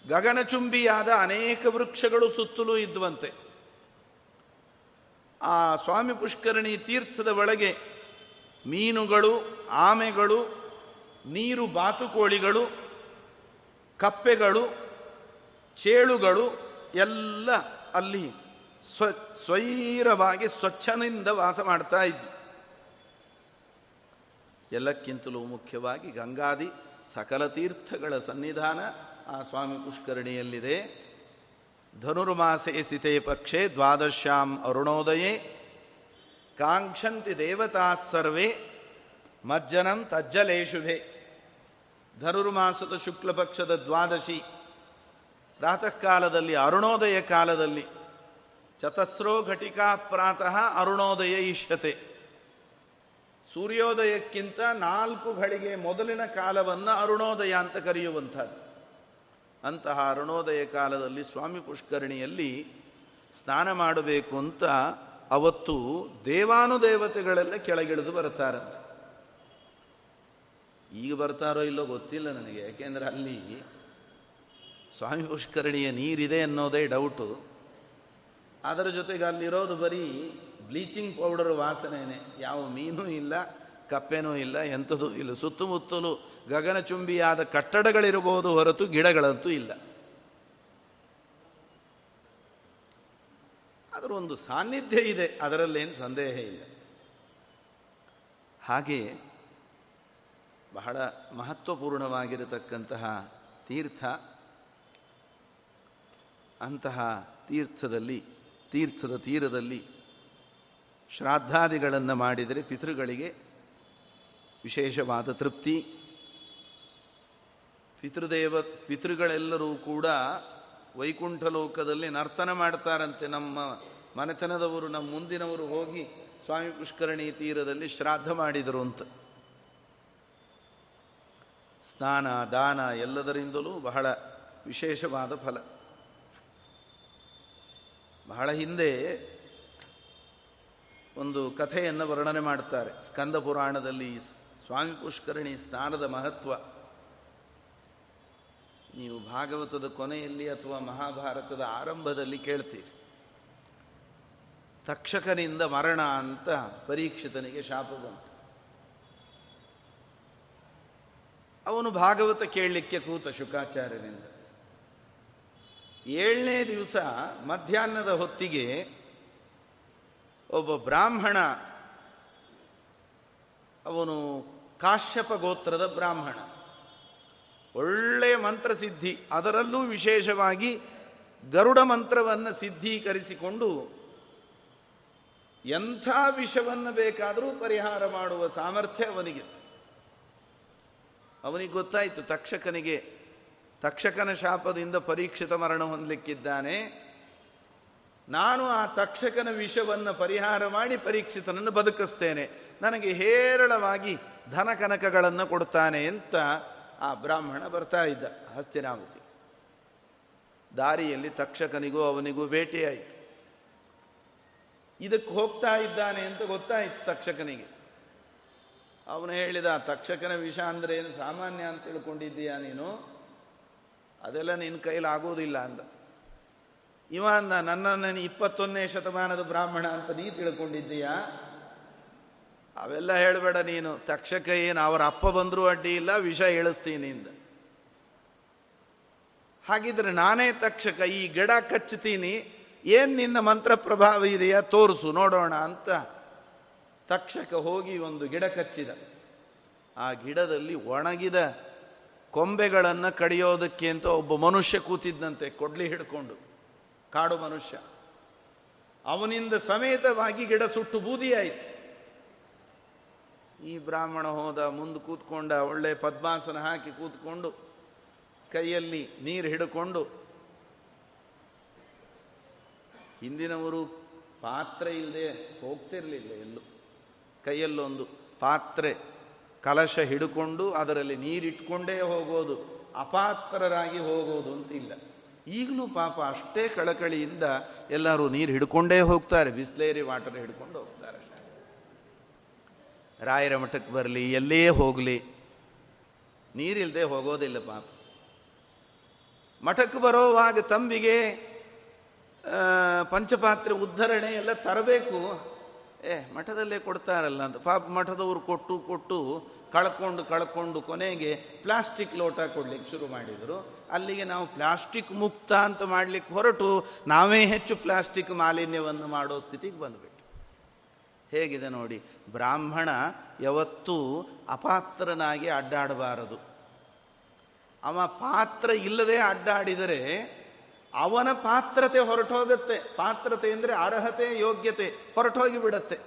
ಗಗನಚುಂಬಿಯಾದ ಅನೇಕ ವೃಕ್ಷಗಳು ಸುತ್ತಲೂ ಇದ್ದುವಂತೆ. ಆ ಸ್ವಾಮಿ ಪುಷ್ಕರಣಿ ತೀರ್ಥದ ಒಳಗೆ ಮೀನುಗಳು, ಆಮೆಗಳು, ನೀರು ಬಾತುಕೋಳಿಗಳು, ಕಪ್ಪೆಗಳು, ಚೇಳುಗಳು ಎಲ್ಲ ಅಲ್ಲಿ ಸ್ವ, ಸ್ವೈರವಾಗಿ ಸ್ವಚ್ಛನಿಂದ ವಾಸ ಮಾಡ್ತಾ ಇದ್ವಿ. ಎಲ್ಲಕ್ಕಿಂತಲೂ ಮುಖ್ಯವಾಗಿ ಗಂಗಾದಿ ಸಕಲ ತೀರ್ಥಗಳ ಸನ್ನಿಧಾನ ಆ ಸ್ವಾಮಿ ಪುಷ್ಕರಣಿಯಲ್ಲಿದೆ. ಧನುರ್ಮಾಸೆ ಸಿತೆ ಪಕ್ಷೆ ದ್ವಾದಶ್ಯಾಂ ಅರುಣೋದಯೇ, ಕಾಂಕ್ಷಂತಿ ದೇವತಾ ಸರ್ವೇ, ಮಜ್ಜನಂ ತಜ್ಜಲೇಶುಭೆ ಧನುರ್ಮಾಸದ ಶುಕ್ಲ ಪಕ್ಷದ ದ್ವಾದಶಿ ಪ್ರಾತಃ ಕಾಲದಲ್ಲಿ ಅರುಣೋದಯ ಕಾಲದಲ್ಲಿ, ಚತಸ್ರೋ ಘಟಿಕಾ ಪ್ರಾತಃ ಅರುಣೋದಯ ಇಷ್ಯತೆ. ಸೂರ್ಯೋದಯಕ್ಕಿಂತ ನಾಲ್ಕು ಗಳಿಗೆ ಮೊದಲಿನ ಕಾಲವನ್ನು ಅರುಣೋದಯ ಅಂತ ಕರೆಯುವಂಥದ್ದು. ಅಂತಹ ಅರುಣೋದಯ ಕಾಲದಲ್ಲಿ ಸ್ವಾಮಿ ಪುಷ್ಕರಣಿಯಲ್ಲಿ ಸ್ನಾನ ಮಾಡಬೇಕು ಅಂತ ಅವತ್ತು ದೇವಾನುದೇವತೆಗಳೆಲ್ಲ ಕೆಳಗಿಳಿದು ಬರ್ತಾರಂತೆ ಈಗ ಬರ್ತಾರೋ ಇಲ್ಲೋ ಗೊತ್ತಿಲ್ಲ ನನಗೆ. ಯಾಕೆಂದರೆ ಅಲ್ಲಿ ಸ್ವಾಮಿ ಪುಷ್ಕರಣಿಯ ನೀರಿದೆ ಅನ್ನೋದೇ ಡೌಟು ಅದರ ಜೊತೆಗೆ ಅಲ್ಲಿರೋದು ಬರೀ ಬ್ಲೀಚಿಂಗ್ ಪೌಡರ್ ವಾಸನೆಯೇ ಯಾವ ಮೀನೂ ಇಲ್ಲ, ಕಪ್ಪೆನೂ ಇಲ್ಲ, ಎಂಥದೂ ಇಲ್ಲ. ಸುತ್ತಮುತ್ತಲೂ ಗಗನಚುಂಬಿಯಾದ ಕಟ್ಟಡಗಳಿರಬಹುದು ಹೊರತು ಗಿಡಗಳಂತೂ ಇಲ್ಲ. ಅದರ ಒಂದು ಸಾನ್ನಿಧ್ಯ ಇದೆ, ಅದರಲ್ಲೇನು ಸಂದೇಹ ಇಲ್ಲ. ಹಾಗೆಯೇ ಬಹಳ ಮಹತ್ವಪೂರ್ಣವಾಗಿರತಕ್ಕಂತಹ ತೀರ್ಥ, ಅಂತಹ ತೀರ್ಥದಲ್ಲಿ, ತೀರ್ಥದ ತೀರದಲ್ಲಿ ಶ್ರಾದ್ದಾದಿಗಳನ್ನು ಮಾಡಿದರೆ ಪಿತೃಗಳಿಗೆ ವಿಶೇಷವಾದ ತೃಪ್ತಿ. ಪಿತೃದೇವ, ಪಿತೃಗಳೆಲ್ಲರೂ ಕೂಡ ವೈಕುಂಠ ಲೋಕದಲ್ಲಿ ನರ್ತನ ಮಾಡ್ತಾರಂತೆ. ನಮ್ಮ ಮನೆತನದವರು, ನಮ್ಮ ಮುಂದಿನವರು ಹೋಗಿ ಸ್ವಾಮಿ ಪುಷ್ಕರಣಿ ತೀರದಲ್ಲಿ ಶ್ರಾದ್ದ ಮಾಡಿದರು ಅಂತ. ಸ್ನಾನ, ದಾನ ಎಲ್ಲದರಿಂದಲೂ ಬಹಳ ವಿಶೇಷವಾದ ಫಲ. ಬಹಳ ಹಿಂದೆ ಒಂದು ಕಥೆಯನ್ನು ವರ್ಣನೆ ಮಾಡ್ತಾರೆ ಸ್ಕಂದ ಪುರಾಣದಲ್ಲಿ ಸ್ವಾಮಿ ಪುಷ್ಕರಣಿ ಸ್ನಾನದ ಮಹತ್ವ. ನೀವು ಭಾಗವತದ ಕೊನೆಯಲ್ಲಿ ಅಥವಾ ಮಹಾಭಾರತದ ಆರಂಭದಲ್ಲಿ ಕೇಳ್ತೀರಿ. ತಕ್ಷಕನಿಂದ ಮರಣ ಅಂತ ಪರೀಕ್ಷಿತನಿಗೆ ಶಾಪ ಬಂತು. ಅವನು ಭಾಗವತ ಕೇಳಲಿಕ್ಕೆ ಕೂತ ಶುಕಾಚಾರ್ಯನಿಂದ ಏಳನೇ ದಿವಸ ಮಧ್ಯಾಹ್ನದ ಹೊತ್ತಿಗೆ ಒಬ್ಬ ಬ್ರಾಹ್ಮಣ, ಅವನು ಕಾಶ್ಯಪ ಗೋತ್ರದ ಬ್ರಾಹ್ಮಣ. ಒಳ್ಳೆಯ ಮಂತ್ರಸಿದ್ಧಿ, ಅದರಲ್ಲೂ ವಿಶೇಷವಾಗಿ ಗರುಡ ಮಂತ್ರವನ್ನು ಸಿದ್ಧೀಕರಿಸಿಕೊಂಡು ಎಂಥ ವಿಷವನ್ನು ಬೇಕಾದರೂ ಪರಿಹಾರ ಮಾಡುವ ಸಾಮರ್ಥ್ಯ ಅವನಿಗಿತ್ತು. ಅವನಿಗೆ ಗೊತ್ತಾಯಿತು, ತಕ್ಷಕನಿಗೆ, ತಕ್ಷಕನ ಶಾಪದಿಂದ ಪರೀಕ್ಷಿತ ಮರಣ ಹೊಂದಲಿಕ್ಕಿದ್ದಾನೆ. ನಾನು ಆ ತಕ್ಷಕನ ವಿಷವನ್ನು ಪರಿಹಾರ ಮಾಡಿ ಪರೀಕ್ಷಿತನನ್ನು ಬದುಕಿಸ್ತೇನೆ. ನನಗೆ ಹೇರಳವಾಗಿ ಧನ ಕನಕಗಳನ್ನು ಕೊಡ್ತಾನೆ ಅಂತ ಆ ಬ್ರಾಹ್ಮಣ ಬರ್ತಾ ಇದ್ದ ಹಸ್ತಿನಾವತಿ ದಾರಿಯಲ್ಲಿ ತಕ್ಷಕನಿಗೂ ಅವನಿಗೂ ಭೇಟಿಯಾಯಿತು ಇದಕ್ಕೆ ಹೋಗ್ತಾ ಇದ್ದಾನೆ ಅಂತ ಗೊತ್ತಾಯಿತು ತಕ್ಷಕನಿಗೆ. ಅವನು ಹೇಳಿದ, ತಕ್ಷಕನ ವಿಷ ಅಂದ್ರೆ ಏನು ಸಾಮಾನ್ಯ ಅಂತ ತಿಳ್ಕೊಂಡಿದ್ದೀಯಾ ನೀನು? ಅದೆಲ್ಲ ನಿನ್ನ ಕೈಲಿ ಆಗೋದಿಲ್ಲ ಅಂದ. ಇವ ಅಂದ ನನ್ನನ್ನು ಇಪ್ಪತ್ತೊಂದನೇ ಶತಮಾನದ ಬ್ರಾಹ್ಮಣ ಅಂತ ನೀ ತಿಳ್ಕೊಂಡಿದ್ದೀಯಾ? ಅವೆಲ್ಲ ಹೇಳಬೇಡ ನೀನು. ತಕ್ಷಕ ಏನು ಅವರ ಅಪ್ಪ ಬಂದರೂ ಅಡ್ಡಿ ಇಲ್ಲ, ವಿಷ ಇಳಿಸ್ತೀನಿ ಇಂದ ಹಾಗಿದ್ರೆ ನಾನೇ ತಕ್ಷಕ ಈ ಗಿಡ ಕಚ್ಚುತ್ತೀನಿ ಏನು ನಿನ್ನ ಮಂತ್ರ ಪ್ರಭಾವ ಇದೆಯಾ ತೋರಿಸು, ನೋಡೋಣ ಅಂತ ತಕ್ಷಕ ಹೋಗಿ ಒಂದು ಗಿಡ ಕಚ್ಚಿದ. ಆ ಗಿಡದಲ್ಲಿ ಒಣಗಿದ ಕೊಂಬೆಗಳನ್ನು ಕಡಿಯೋದಕ್ಕೆ ಅಂತ ಒಬ್ಬ ಮನುಷ್ಯ ಕೂತಿದ್ದಂತೆ, ಕೊಡ್ಲಿ ಹಿಡ್ಕೊಂಡು. ಕಾಡು ಮನುಷ್ಯ. ಅವನಿಂದ ಸಮೇತವಾಗಿ ಗಿಡ ಸುಟ್ಟು ಬೂದಿಯಾಯಿತು. ಈ ಬ್ರಾಹ್ಮಣ ಹೋದ, ಮುಂದೆ ಕೂತ್ಕೊಂಡ, ಒಳ್ಳೆ ಪದ್ಮಾಸನ ಹಾಕಿ ಕೂತ್ಕೊಂಡು, ಕೈಯಲ್ಲಿ ನೀರು ಹಿಡ್ಕೊಂಡು, ಹಿಂದಿನವರು ಪಾತ್ರೆ ಇಲ್ಲದೆ ಹೋಗ್ತಿರಲಿಲ್ಲ ಎಲ್ಲೂ. ಕೈಯಲ್ಲೊಂದು ಪಾತ್ರೆ, ಕಲಶ ಹಿಡ್ಕೊಂಡು, ಅದರಲ್ಲಿ ನೀರಿಟ್ಕೊಂಡೇ ಹೋಗೋದು, ಅಪಾತ್ರರಾಗಿ ಹೋಗೋದು ಅಂತ ಇಲ್ಲ ಈಗಲೂ ಪಾಪ ಅಷ್ಟೇ ಕಳಕಳಿಯಿಂದ ಎಲ್ಲರೂ ನೀರು ಹಿಡ್ಕೊಂಡೇ ಹೋಗ್ತಾರೆ, ಬಿಸ್ಲೇರಿ ವಾಟರ್ ಹಿಡ್ಕೊಂಡು ಹೋಗ್ತಾರೆ ರಾಯರ ಮಠಕ್ಕೆ ಬರಲಿ, ಎಲ್ಲೇ ಹೋಗಲಿ ನೀರಿಲ್ಲದೆ ಹೋಗೋದಿಲ್ಲ ಪಾಪ. ಮಠಕ್ಕೆ ಬರೋವಾಗ ತಂಬಿಗೆ ಪಂಚಪಾತ್ರೆ ಉದ್ಧರಣೆ ಎಲ್ಲ ತರಬೇಕು. ಏ, ಮಠದಲ್ಲೇ ಕೊಡ್ತಾರಲ್ಲ ಅಂತ, ಪಾಪ ಮಠದವ್ರು ಕೊಟ್ಟು ಕೊಟ್ಟು ಕಳ್ಕೊಂಡು ಕಳ್ಕೊಂಡು ಕೊನೆಗೆ ಪ್ಲಾಸ್ಟಿಕ್ ಲೋಟ ಕೊಡ್ಲಿಕ್ಕೆ ಶುರು ಮಾಡಿದರು. ಅಲ್ಲಿಗೆ ನಾವು ಪ್ಲಾಸ್ಟಿಕ್ ಮುಕ್ತ ಅಂತ ಮಾಡಲಿಕ್ಕೆ ಹೊರಟು ನಾವೇ ಹೆಚ್ಚು ಪ್ಲಾಸ್ಟಿಕ್ ಮಾಲಿನ್ಯವನ್ನು ಮಾಡೋ ಸ್ಥಿತಿಗೆ ಬಂದ್ಬಿಟ್ಟು ಹೇಗಿದೆ ನೋಡಿ, ಬ್ರಾಹ್ಮಣ ಯಾವತ್ತೂ ಅಪಾತ್ರನಾಗಿ ಅಡ್ಡಾಡಬಾರದು. ಅವ ಪಾತ್ರ ಇಲ್ಲದೆ ಅಡ್ಡಾಡಿದರೆ ಅವನ ಪಾತ್ರತೆ ಹೊರಟೋಗುತ್ತೆ. ಪಾತ್ರತೆ ಅಂದರೆ ಅರ್ಹತೆ, ಯೋಗ್ಯತೆ ಹೊರಟೋಗಿ ಬಿಡತ್ತೆ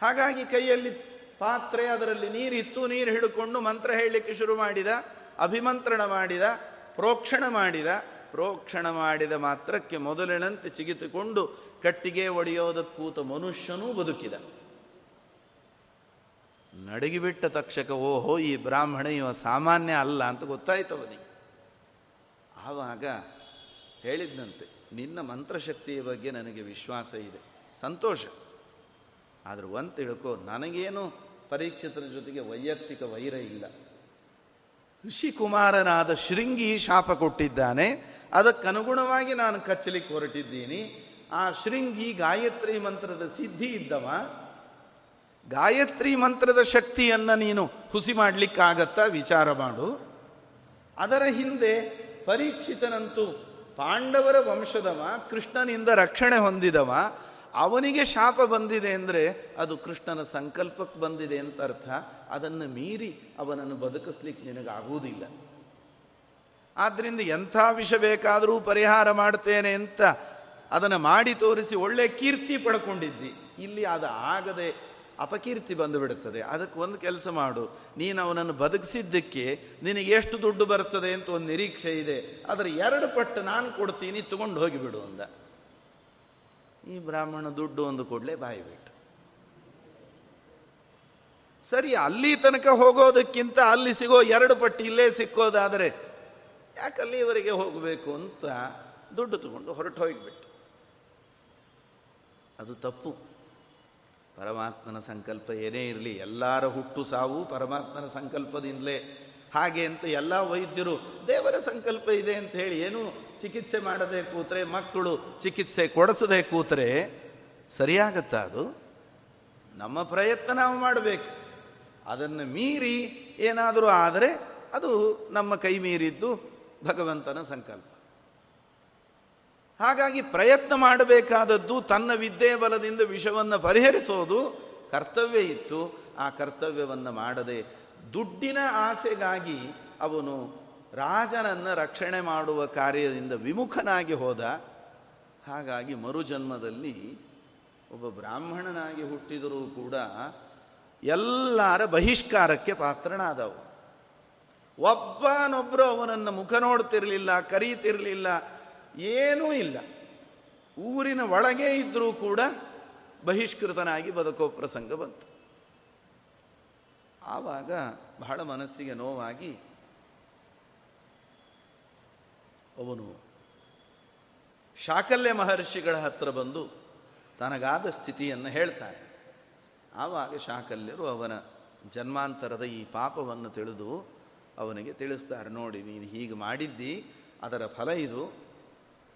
ಹಾಗಾಗಿ ಕೈಯಲ್ಲಿ ಪಾತ್ರೆ, ಅದರಲ್ಲಿ ನೀರಿತ್ತು ನೀರು ಹಿಡ್ಕೊಂಡು ಮಂತ್ರ ಹೇಳಲಿಕ್ಕೆ ಶುರು ಮಾಡಿದ, ಅಭಿಮಂತ್ರಣ ಮಾಡಿದ, ಪ್ರೋಕ್ಷಣ ಮಾಡಿದ ಪ್ರೋಕ್ಷಣ ಮಾಡಿದ ಮಾತ್ರಕ್ಕೆ ಮೊದಲಿನಂತೆ ಚಿಗಿತುಕೊಂಡು ಕಟ್ಟಿಗೆ ಒಡೆಯೋದಕ್ಕೂತ ಮನುಷ್ಯನೂ ಬದುಕಿದ. ನಡಗಿಬಿಟ್ಟ ತಕ್ಷಕ, ಓಹೋ, ಈ ಬ್ರಾಹ್ಮಣ ಇವ ಸಾಮಾನ್ಯ ಅಲ್ಲ ಅಂತ ಗೊತ್ತಾಯ್ತು ಅವನಿಗೆ. ಆವಾಗ ಹೇಳಿದ್ನಂತೆ, ನಿನ್ನ ಮಂತ್ರಶಕ್ತಿಯ ಬಗ್ಗೆ ನನಗೆ ವಿಶ್ವಾಸ ಇದೆ, ಸಂತೋಷ. ಆದರೆ ಒಂದು ತಿಳ್ಕೋ, ನನಗೇನು ಪರೀಕ್ಷಿತರ ಜೊತೆಗೆ ವೈಯಕ್ತಿಕ ವೈರ ಇಲ್ಲ. ಋಷಿಕುಮಾರನಾದ ಶೃಂಗಿ ಶಾಪ ಕೊಟ್ಟಿದ್ದಾನೆ. ಅದಕ್ಕನುಗುಣವಾಗಿ ನಾನು ಕಚ್ಚಲಿಕ್ಕೆ ಹೊರಟಿದ್ದೀನಿ ಆ ಶೃಂಗಿ ಗಾಯತ್ರಿ ಮಂತ್ರದ ಸಿದ್ಧಿ ಇದ್ದವ. ಗಾಯತ್ರಿ ಮಂತ್ರದ ಶಕ್ತಿಯನ್ನು ನೀನು ಹುಸಿ ಮಾಡಲಿಕ್ಕಾಗತ್ತಾ ವಿಚಾರ ಮಾಡು. ಅದರ ಹಿಂದೆ ಪರೀಕ್ಷಿತನಂತೂ ಪಾಂಡವರ ವಂಶದವ, ಕೃಷ್ಣನಿಂದ ರಕ್ಷಣೆ ಹೊಂದಿದವ. ಅವನಿಗೆ ಶಾಪ ಬಂದಿದೆ ಅಂದರೆ ಅದು ಕೃಷ್ಣನ ಸಂಕಲ್ಪಕ್ಕೆ ಬಂದಿದೆ ಅಂತ ಅರ್ಥ. ಅದನ್ನು ಮೀರಿ ಅವನನ್ನು ಬದುಕಿಸ್ಲಿಕ್ಕೆ ನಿನಗಾಗುವುದಿಲ್ಲ. ಆದ್ದರಿಂದ ಎಂಥ ವಿಷ ಬೇಕಾದರೂ ಪರಿಹಾರ ಮಾಡ್ತೇನೆ ಅಂತ ಅದನ್ನು ಮಾಡಿ ತೋರಿಸಿ ಒಳ್ಳೆ ಕೀರ್ತಿ ಪಡ್ಕೊಂಡಿದ್ದಿ. ಇಲ್ಲಿ ಅದು ಆಗದೆ ಅಪಕೀರ್ತಿ ಬಂದುಬಿಡುತ್ತದೆ. ಅದಕ್ಕೆ ಒಂದು ಕೆಲಸ ಮಾಡು. ನೀನು ಅವನನ್ನು ಬದುಕಿಸಿದ್ದಕ್ಕೆ ನಿನಗೆ ಎಷ್ಟು ದುಡ್ಡು ಬರ್ತದೆ ಅಂತ ಒಂದು ನಿರೀಕ್ಷೆ ಇದೆ. ಅದರ ಎರಡು ಪಟ್ಟು ನಾನು ಕೊಡ್ತೀನಿ, ತಗೊಂಡು ಹೋಗಿಬಿಡು ಅಂದ. ಈ ಬ್ರಾಹ್ಮಣ ದುಡ್ಡು ಒಂದು ಕೂಡಲೇ ಬಾಯಿ ಬಿಟ್ಟು. ಸರಿ, ಅಲ್ಲಿ ತನಕ ಹೋಗೋದಕ್ಕಿಂತ ಅಲ್ಲಿ ಸಿಗೋ ಎರಡು ಪಟ್ಟಿ ಇಲ್ಲೇ ಸಿಕ್ಕೋದಾದರೆ ಯಾಕೆ ಅಲ್ಲಿವರೆಗೆ ಹೋಗಬೇಕು ಅಂತ ದುಡ್ಡು ತಗೊಂಡು ಹೊರಟು ಹೋಗಿಬಿಟ್ಟು. ಅದು ತಪ್ಪು. ಪರಮಾತ್ಮನ ಸಂಕಲ್ಪ ಏನೇ ಇರಲಿ, ಎಲ್ಲರ ಹುಟ್ಟು ಸಾವು ಪರಮಾತ್ಮನ ಸಂಕಲ್ಪದಿಂದಲೇ. ಹಾಗೆ ಅಂತ ಎಲ್ಲ ವೈದ್ಯರು, ದೇವರ ಸಂಕಲ್ಪ ಇದೆ ಅಂತ ಹೇಳಿ ಏನು ಚಿಕಿತ್ಸೆ ಮಾಡದೆ ಕೂತ್ರೆ ಮಕ್ಕಳು ಚಿಕಿತ್ಸೆ ಕೊಡಿಸದೆ ಕೂತ್ರೆ ಸರಿಯಾಗತ್ತ ಅದು? ನಮ್ಮ ಪ್ರಯತ್ನ ನಾವು ಮಾಡಬೇಕು. ಅದನ್ನು ಮೀರಿ ಏನಾದರೂ ಆದರೆ ಅದು ನಮ್ಮ ಕೈ ಮೀರಿದ್ದು ಭಗವಂತನ ಸಂಕಲ್ಪ. ಹಾಗಾಗಿ ಪ್ರಯತ್ನ ಮಾಡಬೇಕಾದದ್ದು ತನ್ನ ವಿದ್ಯೆ ಬಲದಿಂದ ವಿಷವನ್ನು ಪರಿಹರಿಸೋದು ಕರ್ತವ್ಯ ಇತ್ತು. ಆ ಕರ್ತವ್ಯವನ್ನು ಮಾಡದೆ ದುಡ್ಡಿನ ಆಸೆಗಾಗಿ ಅವನು ರಾಜನನ್ನು ರಕ್ಷಣೆ ಮಾಡುವ ಕಾರ್ಯದಿಂದ ವಿಮುಖನಾಗಿ ಹೋದ. ಹಾಗಾಗಿ ಮರುಜನ್ಮದಲ್ಲಿ ಒಬ್ಬ ಬ್ರಾಹ್ಮಣನಾಗಿ ಹುಟ್ಟಿದರೂ ಕೂಡ ಎಲ್ಲರ ಬಹಿಷ್ಕಾರಕ್ಕೆ ಪಾತ್ರನಾದವು. ಒಬ್ಬನೊಬ್ಬರು ಅವನನ್ನು ಮುಖ ನೋಡ್ತಿರಲಿಲ್ಲ, ಕರೀತಿರಲಿಲ್ಲ, ಏನೂ ಇಲ್ಲ. ಊರಿನ ಒಳಗೆ ಇದ್ದರೂ ಕೂಡ ಬಹಿಷ್ಕೃತನಾಗಿ ಬದುಕೋ ಪ್ರಸಂಗ ಬಂತು. ಆವಾಗ ಬಹಳ ಮನಸ್ಸಿಗೆ ನೋವಾಗಿ ಅವನು ಶಾಕಲ್ಯ ಮಹರ್ಷಿಗಳ ಹತ್ರ ಬಂದು ತನಗಾದ ಸ್ಥಿತಿಯನ್ನು ಹೇಳ್ತಾನೆ. ಆವಾಗ ಶಾಕಲ್ಯರು ಅವನ ಜನ್ಮಾಂತರದ ಈ ಪಾಪವನ್ನು ತಿಳಿದು ಅವನಿಗೆ ತಿಳಿಸ್ತಾರೆ, ನೋಡಿ, ನೀನು ಹೀಗೆ ಮಾಡಿದ್ದಿ, ಅದರ ಫಲ ಇದು.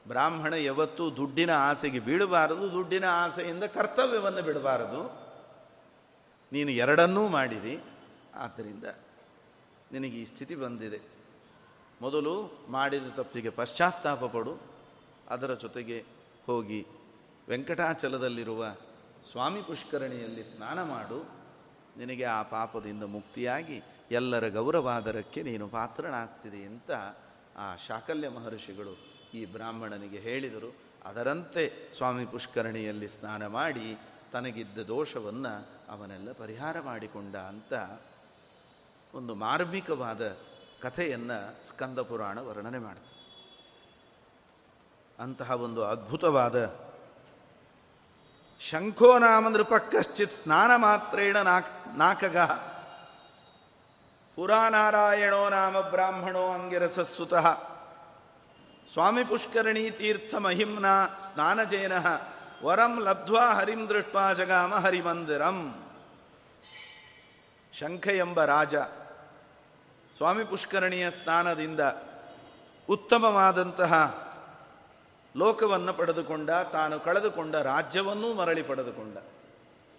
ಬ್ರಾಹ್ಮಣ ಯಾವತ್ತೂ ದುಡ್ಡಿನ ಆಸೆಗೆ ಬೀಳಬಾರದು, ದುಡ್ಡಿನ ಆಸೆಯಿಂದ ಕರ್ತವ್ಯವನ್ನು ಬಿಡಬಾರದು. ನೀನು ಎರಡನ್ನೂ ಮಾಡಿದಿ ಆದ್ದರಿಂದ ನಿನಗೆ ಈ ಸ್ಥಿತಿ ಬಂದಿದೆ. ಮೊದಲು ಮಾಡಿದ ತಪ್ಪಿಗೆ ಪಶ್ಚಾತ್ತಾಪ ಪಡು. ಅದರ ಜೊತೆಗೆ ಹೋಗಿ ವೆಂಕಟಾಚಲದಲ್ಲಿರುವ ಸ್ವಾಮಿ ಪುಷ್ಕರಣಿಯಲ್ಲಿ ಸ್ನಾನ ಮಾಡು. ನಿನಗೆ ಆ ಪಾಪದಿಂದ ಮುಕ್ತಿಯಾಗಿ ಎಲ್ಲರ ಗೌರವಾದರಕ್ಕೆ ನೀನು ಪಾತ್ರನಾಗ್ತಿದೆ ಅಂತ ಆ ಶಾಕಲ್ಯ ಮಹರ್ಷಿಗಳು ಈ ಬ್ರಾಹ್ಮಣನಿಗೆ ಹೇಳಿದರು. ಅದರಂತೆ ಸ್ವಾಮಿ ಪುಷ್ಕರಣಿಯಲ್ಲಿ ಸ್ನಾನ ಮಾಡಿ ತನಗಿದ್ದ ದೋಷವನ್ನು ಅವನೆಲ್ಲ ಪರಿಹಾರ ಮಾಡಿಕೊಂಡ ಅಂತ ಒಂದು ಮಾರ್ಮಿಕವಾದ ಕಥೆಯನ್ನು ಸ್ಕಂದ ಪುರಾಣ ವರ್ಣನೆ ಮಾಡ್ತದೆ ಅಂತಹ ಒಂದು ಅದ್ಭುತವಾದ ಶಂಖೋ ನಾಮ ನೃಪಕ್ಕಶ್ಚಿತ್ ಸ್ನಾನ ಮಾತ್ರೇಣ ನಾಕ್ ನಾಕಗ. ಪುರಾನಾರಾಯಣೋ ನಾಮ ಬ್ರಾಹ್ಮಣೋ ಅಂಗಿರಸಸ್ಸುತಃ ಸ್ವಾಮಿ ಪುಷ್ಕರಣಿ ತೀರ್ಥ ಮಹಿಮ್ನ ಸ್ನಾನಜೇನ ವರಂ ಲಬ್ಧ್ವಾ ಹರಿಂ ದೃಷ್ಟ ಜಗಾಮ ಹರಿಮಂದಿರಂ. ಶಂಖ ಎಂಬ ರಾಜ ಸ್ವಾಮಿ ಪುಷ್ಕರಣಿಯ ಸ್ಥಾನದಿಂದ ಉತ್ತಮವಾದಂತಹ ಲೋಕವನ್ನು ಪಡೆದುಕೊಂಡ, ತಾನು ಕಳೆದುಕೊಂಡ ರಾಜ್ಯವನ್ನೂ ಮರಳಿ ಪಡೆದುಕೊಂಡ.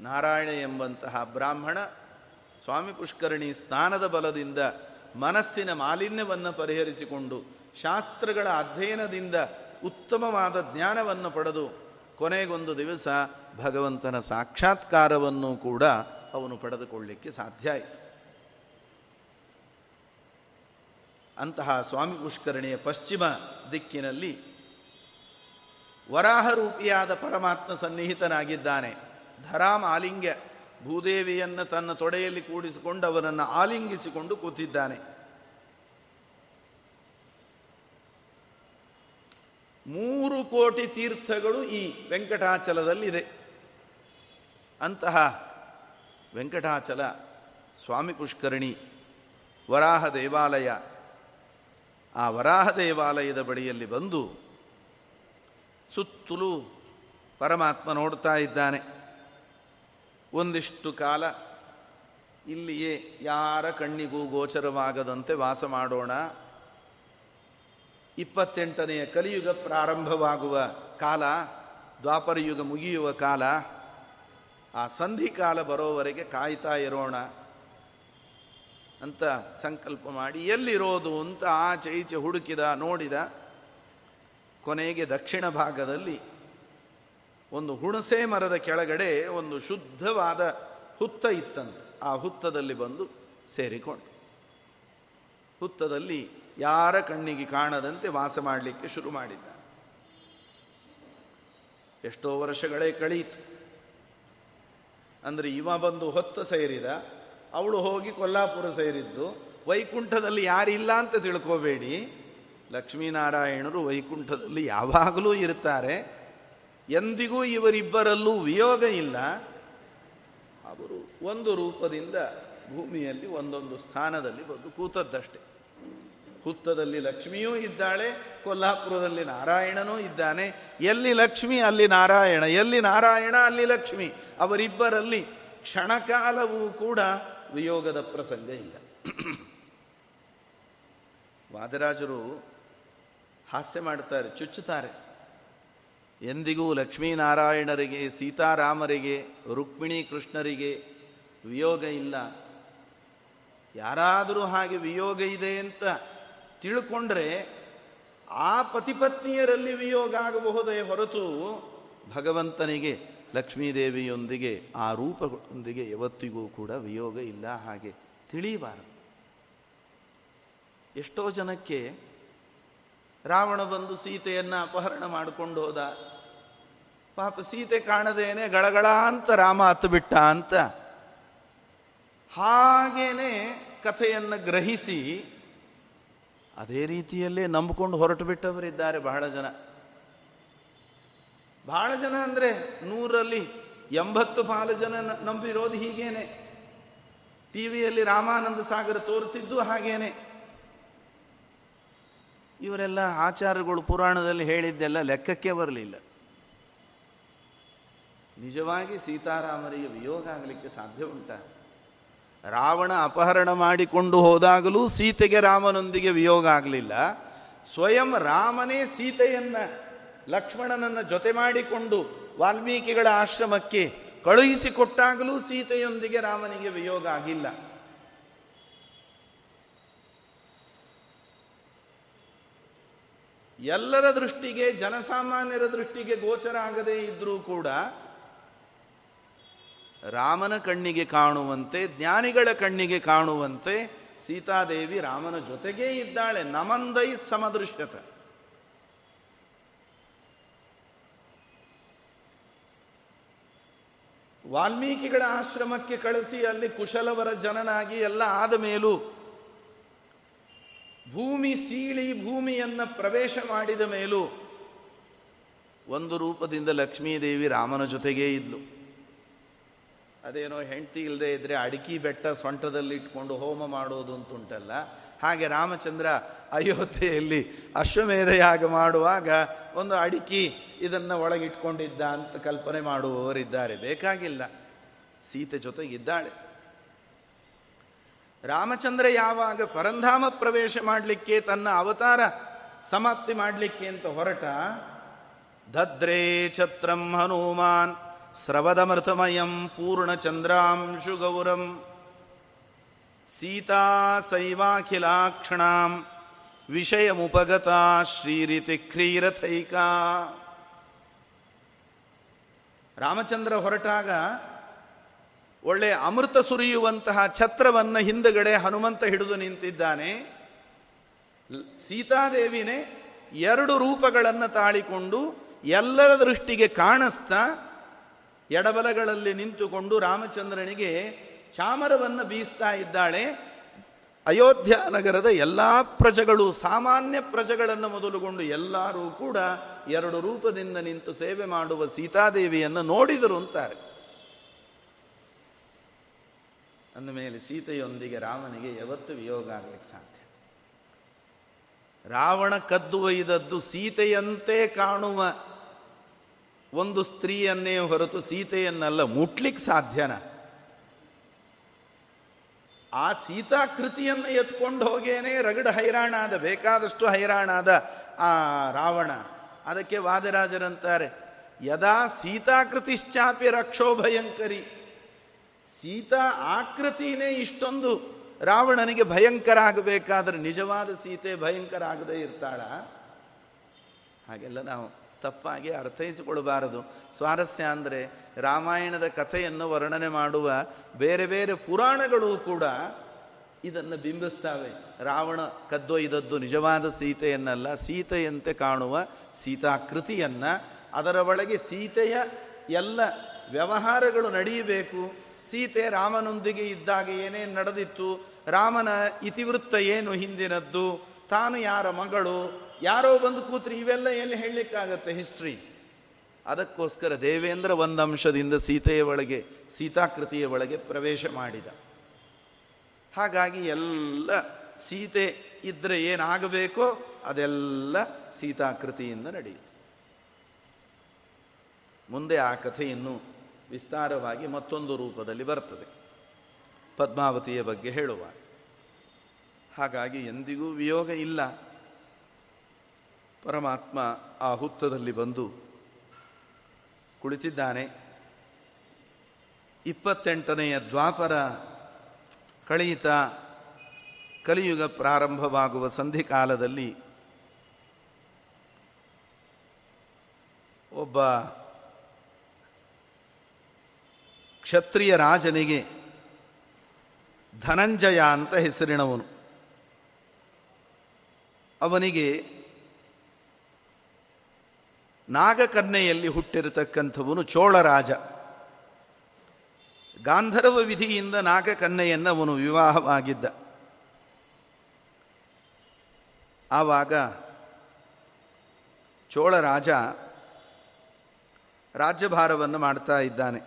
ನಾರಾಯಣ ಎಂಬಂತಹ ಬ್ರಾಹ್ಮಣ ಸ್ವಾಮಿ ಪುಷ್ಕರಣಿ ಸ್ಥಾನದ ಬಲದಿಂದ ಮನಸ್ಸಿನ ಮಾಲಿನ್ಯವನ್ನು ಪರಿಹರಿಸಿಕೊಂಡು ಶಾಸ್ತ್ರಗಳ ಅಧ್ಯಯನದಿಂದ ಉತ್ತಮವಾದ ಜ್ಞಾನವನ್ನು ಪಡೆದು ಕೊನೆಗೊಂದು ದಿವಸ ಭಗವಂತನ ಸಾಕ್ಷಾತ್ಕಾರವನ್ನು ಕೂಡ ಅವನು ಪಡೆದುಕೊಳ್ಳಿಕ್ಕೆ ಸಾಧ್ಯ ಆಯಿತು. ಅಂತಹ ಸ್ವಾಮಿ ಪುಷ್ಕರಣಿಯ ಪಶ್ಚಿಮ ದಿಕ್ಕಿನಲ್ಲಿ ವರಾಹರೂಪಿಯಾದ ಪರಮಾತ್ಮ ಸನ್ನಿಹಿತನಾಗಿದ್ದಾನೆ. ಧರಾಮ ಆಲಿಂಗ್ಯ ಭೂದೇವಿಯನ್ನು ತನ್ನ ತೊಡೆಯಲ್ಲಿ ಕೂಡಿಸಿಕೊಂಡು ಅವನನ್ನು ಆಲಿಂಗಿಸಿಕೊಂಡು ಕೂತಿದ್ದಾನೆ. ಮೂರು ಕೋಟಿ ತೀರ್ಥಗಳು ಈ ವೆಂಕಟಾಚಲದಲ್ಲಿದೆ. ಅಂತಹ ವೆಂಕಟಾಚಲ ಸ್ವಾಮಿ ಪುಷ್ಕರಣಿ ವರಾಹ ದೇವಾಲಯ ಆ ವರಾಹ ದೇವಾಲಯದ ಬಳಿಯಲ್ಲಿ ಬಂದು ಸುತ್ತಲೂ ಪರಮಾತ್ಮ ನೋಡ್ತಾ ಇದ್ದಾನೆ. ಒಂದಿಷ್ಟು ಕಾಲ ಇಲ್ಲಿಯೇ ಯಾರ ಕಣ್ಣಿಗೂ ಗೋಚರವಾಗದಂತೆ ವಾಸ ಮಾಡೋಣ. ಇಪ್ಪತ್ತೆಂಟನೆಯ ಕಲಿಯುಗ ಪ್ರಾರಂಭವಾಗುವ ಕಾಲ, ದ್ವಾಪರಯುಗ ಮುಗಿಯುವ ಕಾಲ, ಆ ಸಂಧಿಕಾಲ ಬರೋವರೆಗೆ ಕಾಯ್ತಾ ಇರೋಣ. ಅಂತ ಸಂಕಲ್ಪ ಮಾಡಿ ಎಲ್ಲಿರೋದು ಅಂತ ಆಚೆ ಈಚೆ ಹುಡುಕಿದ, ನೋಡಿದ. ಕೊನೆಗೆ ದಕ್ಷಿಣ ಭಾಗದಲ್ಲಿ ಒಂದು ಹುಣಸೆ ಮರದ ಕೆಳಗಡೆ ಒಂದು ಶುದ್ಧವಾದ ಹುತ್ತ ಇತ್ತಂತೆ. ಆ ಹುತ್ತದಲ್ಲಿ ಬಂದು ಸೇರಿಕೊಂಡು. ಹುತ್ತದಲ್ಲಿ ಯಾರ ಕಣ್ಣಿಗೆ ಕಾಣದಂತೆ ವಾಸ ಮಾಡಲಿಕ್ಕೆ ಶುರು ಮಾಡಿದ್ದ. ಎಷ್ಟೋ ವರ್ಷಗಳೇ ಕಳೀತು. ಅಂದರೆ ಇವ ಬಂದು ಹೊತ್ತ ಸೇರಿದ ಅವಳು ಹೋಗಿ ಕೊಲ್ಲಾಪುರ ಸೇರಿದ್ದು. ವೈಕುಂಠದಲ್ಲಿ ಯಾರಿಲ್ಲ ಅಂತ ತಿಳ್ಕೋಬೇಡಿ. ಲಕ್ಷ್ಮೀನಾರಾಯಣರು ವೈಕುಂಠದಲ್ಲಿ ಯಾವಾಗಲೂ ಇರ್ತಾರೆ. ಎಂದಿಗೂ ಇವರಿಬ್ಬರಲ್ಲೂ ವಿಯೋಗ ಇಲ್ಲ. ಅವರು ಒಂದು ರೂಪದಿಂದ ಭೂಮಿಯಲ್ಲಿ ಒಂದೊಂದು ಸ್ಥಾನದಲ್ಲಿ ಬಂದು ಕೂತದ್ದಷ್ಟೆ. ಹುತ್ತದಲ್ಲಿ ಲಕ್ಷ್ಮಿಯೂ ಇದ್ದಾಳೆ, ಕೊಲ್ಲಾಪುರದಲ್ಲಿ ನಾರಾಯಣನೂ ಇದ್ದಾನೆ. ಎಲ್ಲಿ ಲಕ್ಷ್ಮಿ, ಅಲ್ಲಿ ನಾರಾಯಣ. ಎಲ್ಲಿ ನಾರಾಯಣ, ಅಲ್ಲಿ ಲಕ್ಷ್ಮಿ. ಅವರಿಬ್ಬರಲ್ಲಿ ಕ್ಷಣಕಾಲವೂ ಕೂಡ ವಿಯೋಗದ ಪ್ರಸಂಗ ಇಲ್ಲ. ವಾದರಾಜರು ಹಾಸ್ಯ ಮಾಡ್ತಾರೆ ಚುಚ್ಚುತ್ತಾರೆ. ಎಂದಿಗೂ ಲಕ್ಷ್ಮೀನಾರಾಯಣರಿಗೆ, ಸೀತಾರಾಮರಿಗೆ ರುಕ್ಮಿಣಿ ಕೃಷ್ಣರಿಗೆ ವಿಯೋಗ ಇಲ್ಲ. ಯಾರಾದರೂ ಹಾಗೆ ವಿಯೋಗ ಇದೆ ಅಂತ ತಿಳ್ಕೊಂಡ್ರೆ ಆ ಪತಿಪತ್ನಿಯರಲ್ಲಿ ವಿಯೋಗ ಆಗಬಹುದೇ ಹೊರತು ಭಗವಂತನಿಗೆ ಲಕ್ಷ್ಮೀದೇವಿಯೊಂದಿಗೆ ಆ ರೂಪಗಳೊಂದಿಗೆ ಯಾವತ್ತಿಗೂ ಕೂಡ ವಿಯೋಗ ಇಲ್ಲ ಹಾಗೆ ತಿಳಿಯಬಾರದು. ಎಷ್ಟೋ ಜನಕ್ಕೆ ರಾವಣ ಬಂದು ಸೀತೆಯನ್ನು ಅಪಹರಣ ಮಾಡಿಕೊಂಡು ಹೋದ. ಪಾಪ ಸೀತೆ ಕಾಣದೇನೆ ಗಳಗಳ ಅಂತ ರಾಮ ಹತ್ತು ಬಿಟ್ಟ ಅಂತ. ಹಾಗೇನೆ ಕಥೆಯನ್ನು ಗ್ರಹಿಸಿ ಅದೇ ರೀತಿಯಲ್ಲೇ ನಂಬಿಕೊಂಡು ಹೊರಟು ಬಿಟ್ಟವರಿದ್ದಾರೆ ಬಹಳ ಜನ. ಬಹಳ ಜನ ಅಂದರೆ ನೂರಲ್ಲಿ ಎಂಬತ್ತು ಪಾಲು ಜನ ನಂಬಿರೋದು ಹೀಗೇನೆ. ಟಿ ವಿಯಲ್ಲಿ ರಾಮಾನಂದ ಸಾಗರ ತೋರಿಸಿದ್ದು ಹಾಗೇನೆ. ಇವರೆಲ್ಲ ಆಚಾರಗಳು ಪುರಾಣದಲ್ಲಿ ಹೇಳಿದ್ದೆಲ್ಲ ಲೆಕ್ಕಕ್ಕೆ ಬರಲಿಲ್ಲ. ನಿಜವಾಗಿ ಸೀತಾರಾಮರಿಗೆ ವಿಯೋಗ ಆಗಲಿಕ್ಕೆ ಸಾಧ್ಯ ಉಂಟ. ರಾವಣ ಅಪಹರಣ ಮಾಡಿಕೊಂಡು ಹೋದಾಗಲೂ ಸೀತೆಗೆ ರಾಮನೊಂದಿಗೆ ವಿಯೋಗ ಆಗಲಿಲ್ಲ. ಸ್ವಯಂ ರಾಮನೇ ಸೀತೆಯನ್ನ ಲಕ್ಷ್ಮಣನನ್ನು ಜೊತೆ ಮಾಡಿಕೊಂಡು ವಾಲ್ಮೀಕಿಗಳ ಆಶ್ರಮಕ್ಕೆ ಕಳುಹಿಸಿಕೊಟ್ಟಾಗಲೂ ಸೀತೆಯೊಂದಿಗೆ ರಾಮನಿಗೆ ವಿಯೋಗ ಆಗಿಲ್ಲ. ಎಲ್ಲರ ದೃಷ್ಟಿಗೆ, ಜನಸಾಮಾನ್ಯರ ದೃಷ್ಟಿಗೆ ಗೋಚರ ಆಗದೇ ಇದ್ರೂ ಕೂಡ ರಾಮನ ಕಣ್ಣಿಗೆ ಕಾಣುವಂತೆ, ಜ್ಞಾನಿಗಳ ಕಣ್ಣಿಗೆ ಕಾಣುವಂತೆ ಸೀತಾದೇವಿ ರಾಮನ ಜೊತೆಗೇ ಇದ್ದಾಳೆ. ನಮಂದೈ ಸಮದೃಶ್ಯತ. ವಾಲ್ಮೀಕಿಗಳ ಆಶ್ರಮಕ್ಕೆ ಕಳಿಸಿ ಅಲ್ಲಿ ಕುಶಲವರ ಜನನಾಗಿ ಎಲ್ಲ ಆದ ಮೇಲೂ ಭೂಮಿ ಸೀಳಿ ಭೂಮಿಯನ್ನ ಪ್ರವೇಶ ಮಾಡಿದ ಮೇಲೂ ಒಂದು ರೂಪದಿಂದ ಲಕ್ಷ್ಮೀದೇವಿ ರಾಮನ ಜೊತೆಗೇ ಇದ್ಲು. ಅದೇನೋ ಹೆಂಡತಿ ಇಲ್ಲದೆ ಇದ್ರೆ ಅಡಿಕೆ ಬೆಟ್ಟ ಸೊಂಟದಲ್ಲಿ ಇಟ್ಕೊಂಡು ಹೋಮ ಮಾಡೋದು ಅಂತುಂಟಲ್ಲ. ಹಾಗೆ ರಾಮಚಂದ್ರ ಅಯೋಧ್ಯೆಯಲ್ಲಿ ಅಶ್ವಮೇಧ ಯಾಗ ಮಾಡುವಾಗ ಒಂದು ಅಡಿಕೆ ಇದನ್ನು ಒಳಗಿಟ್ಕೊಂಡಿದ್ದ ಅಂತ ಕಲ್ಪನೆ ಮಾಡುವವರಿದ್ದಾರೆ. ಬೇಕಾಗಿಲ್ಲ. ಸೀತೆ ಜೊತೆಗಿದ್ದಾಳೆ. ರಾಮಚಂದ್ರ ಯಾವಾಗ ಪರಂಧಾಮ ಪ್ರವೇಶ ಮಾಡಲಿಕ್ಕೆ ತನ್ನ ಅವತಾರ ಸಮಾಪ್ತಿ ಮಾಡಲಿಕ್ಕೆ ಅಂತ ಹೊರಟ ದದ್ರೇ ಛತ್ರಂ ಹನುಮಾನ್, ಸ್ರವದಮೃತಮಯಂ ಪೂರ್ಣಚಂದ್ರಾಂಶುಗೌರಂ ಸೀತಾ ಸೈವಾಖಿಲಾಕ್ಷಣಾಂ, ವಿಷಯಮುಪಗತ ಶ್ರೀರಿತಿ ಕ್ರೀರಥೈಕಾ. ರಾಮಚಂದ್ರ ಹೊರಟಾಗ ಒಳ್ಳೆ ಅಮೃತ ಸುರಿಯುವಂತಹ ಛತ್ರವನ್ನು ಹಿಂದಗಡೆ ಹನುಮಂತ ಹಿಡಿದು ನಿಂತಿದ್ದಾನೆ. ಸೀತಾದೇವಿನೇ ಎರಡು ರೂಪಗಳನ್ನು ತಾಳಿಕೊಂಡು ಎಲ್ಲರ ದೃಷ್ಟಿಗೆ ಕಾಣಿಸ್ತಾ ಎಡಬಲಗಳಲ್ಲಿ ನಿಂತುಕೊಂಡು ರಾಮಚಂದ್ರನಿಗೆ ಚಾಮರವನ್ನು ಬೀಸ್ತಾ ಇದ್ದಾಳೆ. ಅಯೋಧ್ಯ ನಗರದ ಎಲ್ಲ ಪ್ರಜೆಗಳು, ಸಾಮಾನ್ಯ ಪ್ರಜೆಗಳನ್ನು ಮೊದಲುಗೊಂಡು ಎಲ್ಲರೂ ಕೂಡ ಎರಡು ರೂಪದಿಂದ ನಿಂತು ಸೇವೆ ಮಾಡುವ ಸೀತಾದೇವಿಯನ್ನು ನೋಡಿದರು ಅಂತಾರೆ. ಅಂದಮೇಲೆ ಸೀತೆಯೊಂದಿಗೆ ರಾಮನಿಗೆ ಯಾವತ್ತು ವಿಯೋಗ ಆಗ್ಲಿಕ್ಕೆ ಸಾಧ್ಯ. ರಾವಣ ಕದ್ದು ಒಯ್ದದ್ದು ಸೀತೆಯಂತೆ ಕಾಣುವ ಒಂದು ಸ್ತ್ರೀಯನ್ನೇ ಹೊರತು ಸೀತೆಯನ್ನೆಲ್ಲ, ಮುಟ್ಲಿಕ್ಕೆ ಸಾಧ್ಯನ? ಆ ಸೀತಾಕೃತಿಯನ್ನು ಎತ್ಕೊಂಡು ಹೋಗೇನೆ ರಗಡ ಹೈರಾಣಾದ, ಬೇಕಾದಷ್ಟು ಹೈರಾಣಾದ ಆ ರಾವಣ. ಅದಕ್ಕೆ ವಾದರಾಜರಂತಾರೆ, ಯದಾ ಸೀತಾಕೃತಿಶ್ಚಾಪಿ ರಕ್ಷೋ ಭಯಂಕರಿ. ಸೀತಾ ಆಕೃತಿನೇ ಇಷ್ಟೊಂದು ರಾವಣನಿಗೆ ಭಯಂಕರ ಆಗಬೇಕಾದ್ರೆ ನಿಜವಾದ ಸೀತೆ ಭಯಂಕರ ಆಗದೇ ಇರ್ತಾಳ? ಹಾಗೆಲ್ಲ ನಾವು ತಪ್ಪಾಗಿ ಅರ್ಥೈಸಿಕೊಳ್ಳಬಾರದು. ಸ್ವಾರಸ್ಯ ಅಂದರೆ ರಾಮಾಯಣದ ಕಥೆಯನ್ನು ವರ್ಣನೆ ಮಾಡುವ ಬೇರೆ ಬೇರೆ ಪುರಾಣಗಳು ಕೂಡ ಇದನ್ನು ಬಿಂಬಿಸ್ತಾವೆ. ರಾವಣ ಕದ್ದೊಯ್ದದ್ದು ನಿಜವಾದ ಸೀತೆಯನ್ನಲ್ಲ, ಸೀತೆಯಂತೆ ಕಾಣುವ ಸೀತಾಕೃತಿಯನ್ನು. ಅದರ ಒಳಗೆ ಸೀತೆಯ ಎಲ್ಲ ವ್ಯವಹಾರಗಳು ನಡೆಯಬೇಕು. ಸೀತೆ ರಾಮನೊಂದಿಗೆ ಇದ್ದಾಗ ಏನೇನು ನಡೆದಿತ್ತು? ರಾಮನ ಇತಿವೃತ್ತ ಏನು ಹಿಂದಿನದ್ದು? ತಾನು ಯಾರ ಮಗಳು? ಯಾರೋ ಬಂದು ಕೂತ್ರಿ ಇವೆಲ್ಲ ಎಲ್ಲಿ ಹೇಳಲಿಕ್ಕಾಗತ್ತೆ ಹಿಸ್ಟ್ರಿ ಅದಕ್ಕೋಸ್ಕರ ದೇವೇಂದ್ರ ಒಂದು ಅಂಶದಿಂದ ಸೀತೆಯ ಒಳಗೆ, ಸೀತಾಕೃತಿಯ ಒಳಗೆ ಪ್ರವೇಶ ಮಾಡಿದ. ಹಾಗಾಗಿ ಎಲ್ಲ ಸೀತೆ ಇದ್ರೆ ಏನಾಗಬೇಕೋ ಅದೆಲ್ಲ ಸೀತಾಕೃತಿಯಿಂದ ನಡೆಯಿತು. ಮುಂದೆ ಆ ಕಥೆಯನ್ನು ವಿಸ್ತಾರವಾಗಿ ಮತ್ತೊಂದು ರೂಪದಲ್ಲಿ ಬರ್ತದೆ. ಪದ್ಮಾವತಿಯ ಬಗ್ಗೆ ಹೇಳುವ. ಹಾಗಾಗಿ ಎಂದಿಗೂ ವಿಯೋಗ ಇಲ್ಲ. ಪರಮಾತ್ಮ ಆ ಹುತ್ತದಲ್ಲಿ ಬಂದು ಕುಳಿತಿದ್ದಾನೆ. ಇಪ್ಪತ್ತೆಂಟನೆಯ ದ್ವಾಪರ ಕಳೆಯಿತ ಕಲಿಯುಗ ಪ್ರಾರಂಭವಾಗುವ ಸಂಧಿಕಾಲದಲ್ಲಿ ಒಬ್ಬ ಕ್ಷತ್ರಿಯ ರಾಜನಿಗೆ ಧನಂಜಯ ಅಂತ ಹೆಸರಿನವನು. ಅವನಿಗೆ ನಾಗಕನ್ನೆಯಲ್ಲಿ ಹುಟ್ಟಿರತಕ್ಕಂಥವನು ಚೋಳರಾಜ. ಗಾಂಧರ್ವ ವಿಧಿಯಿಂದ ನಾಗಕನ್ನೆಯನ್ನು ಅವನು ವಿವಾಹವಾಗಿದ್ದ. ಆವಾಗ ಚೋಳರಾಜ ರಾಜ್ಯಭಾರವನ್ನು ಮಾಡ್ತಾ ಇದ್ದಾನೆ.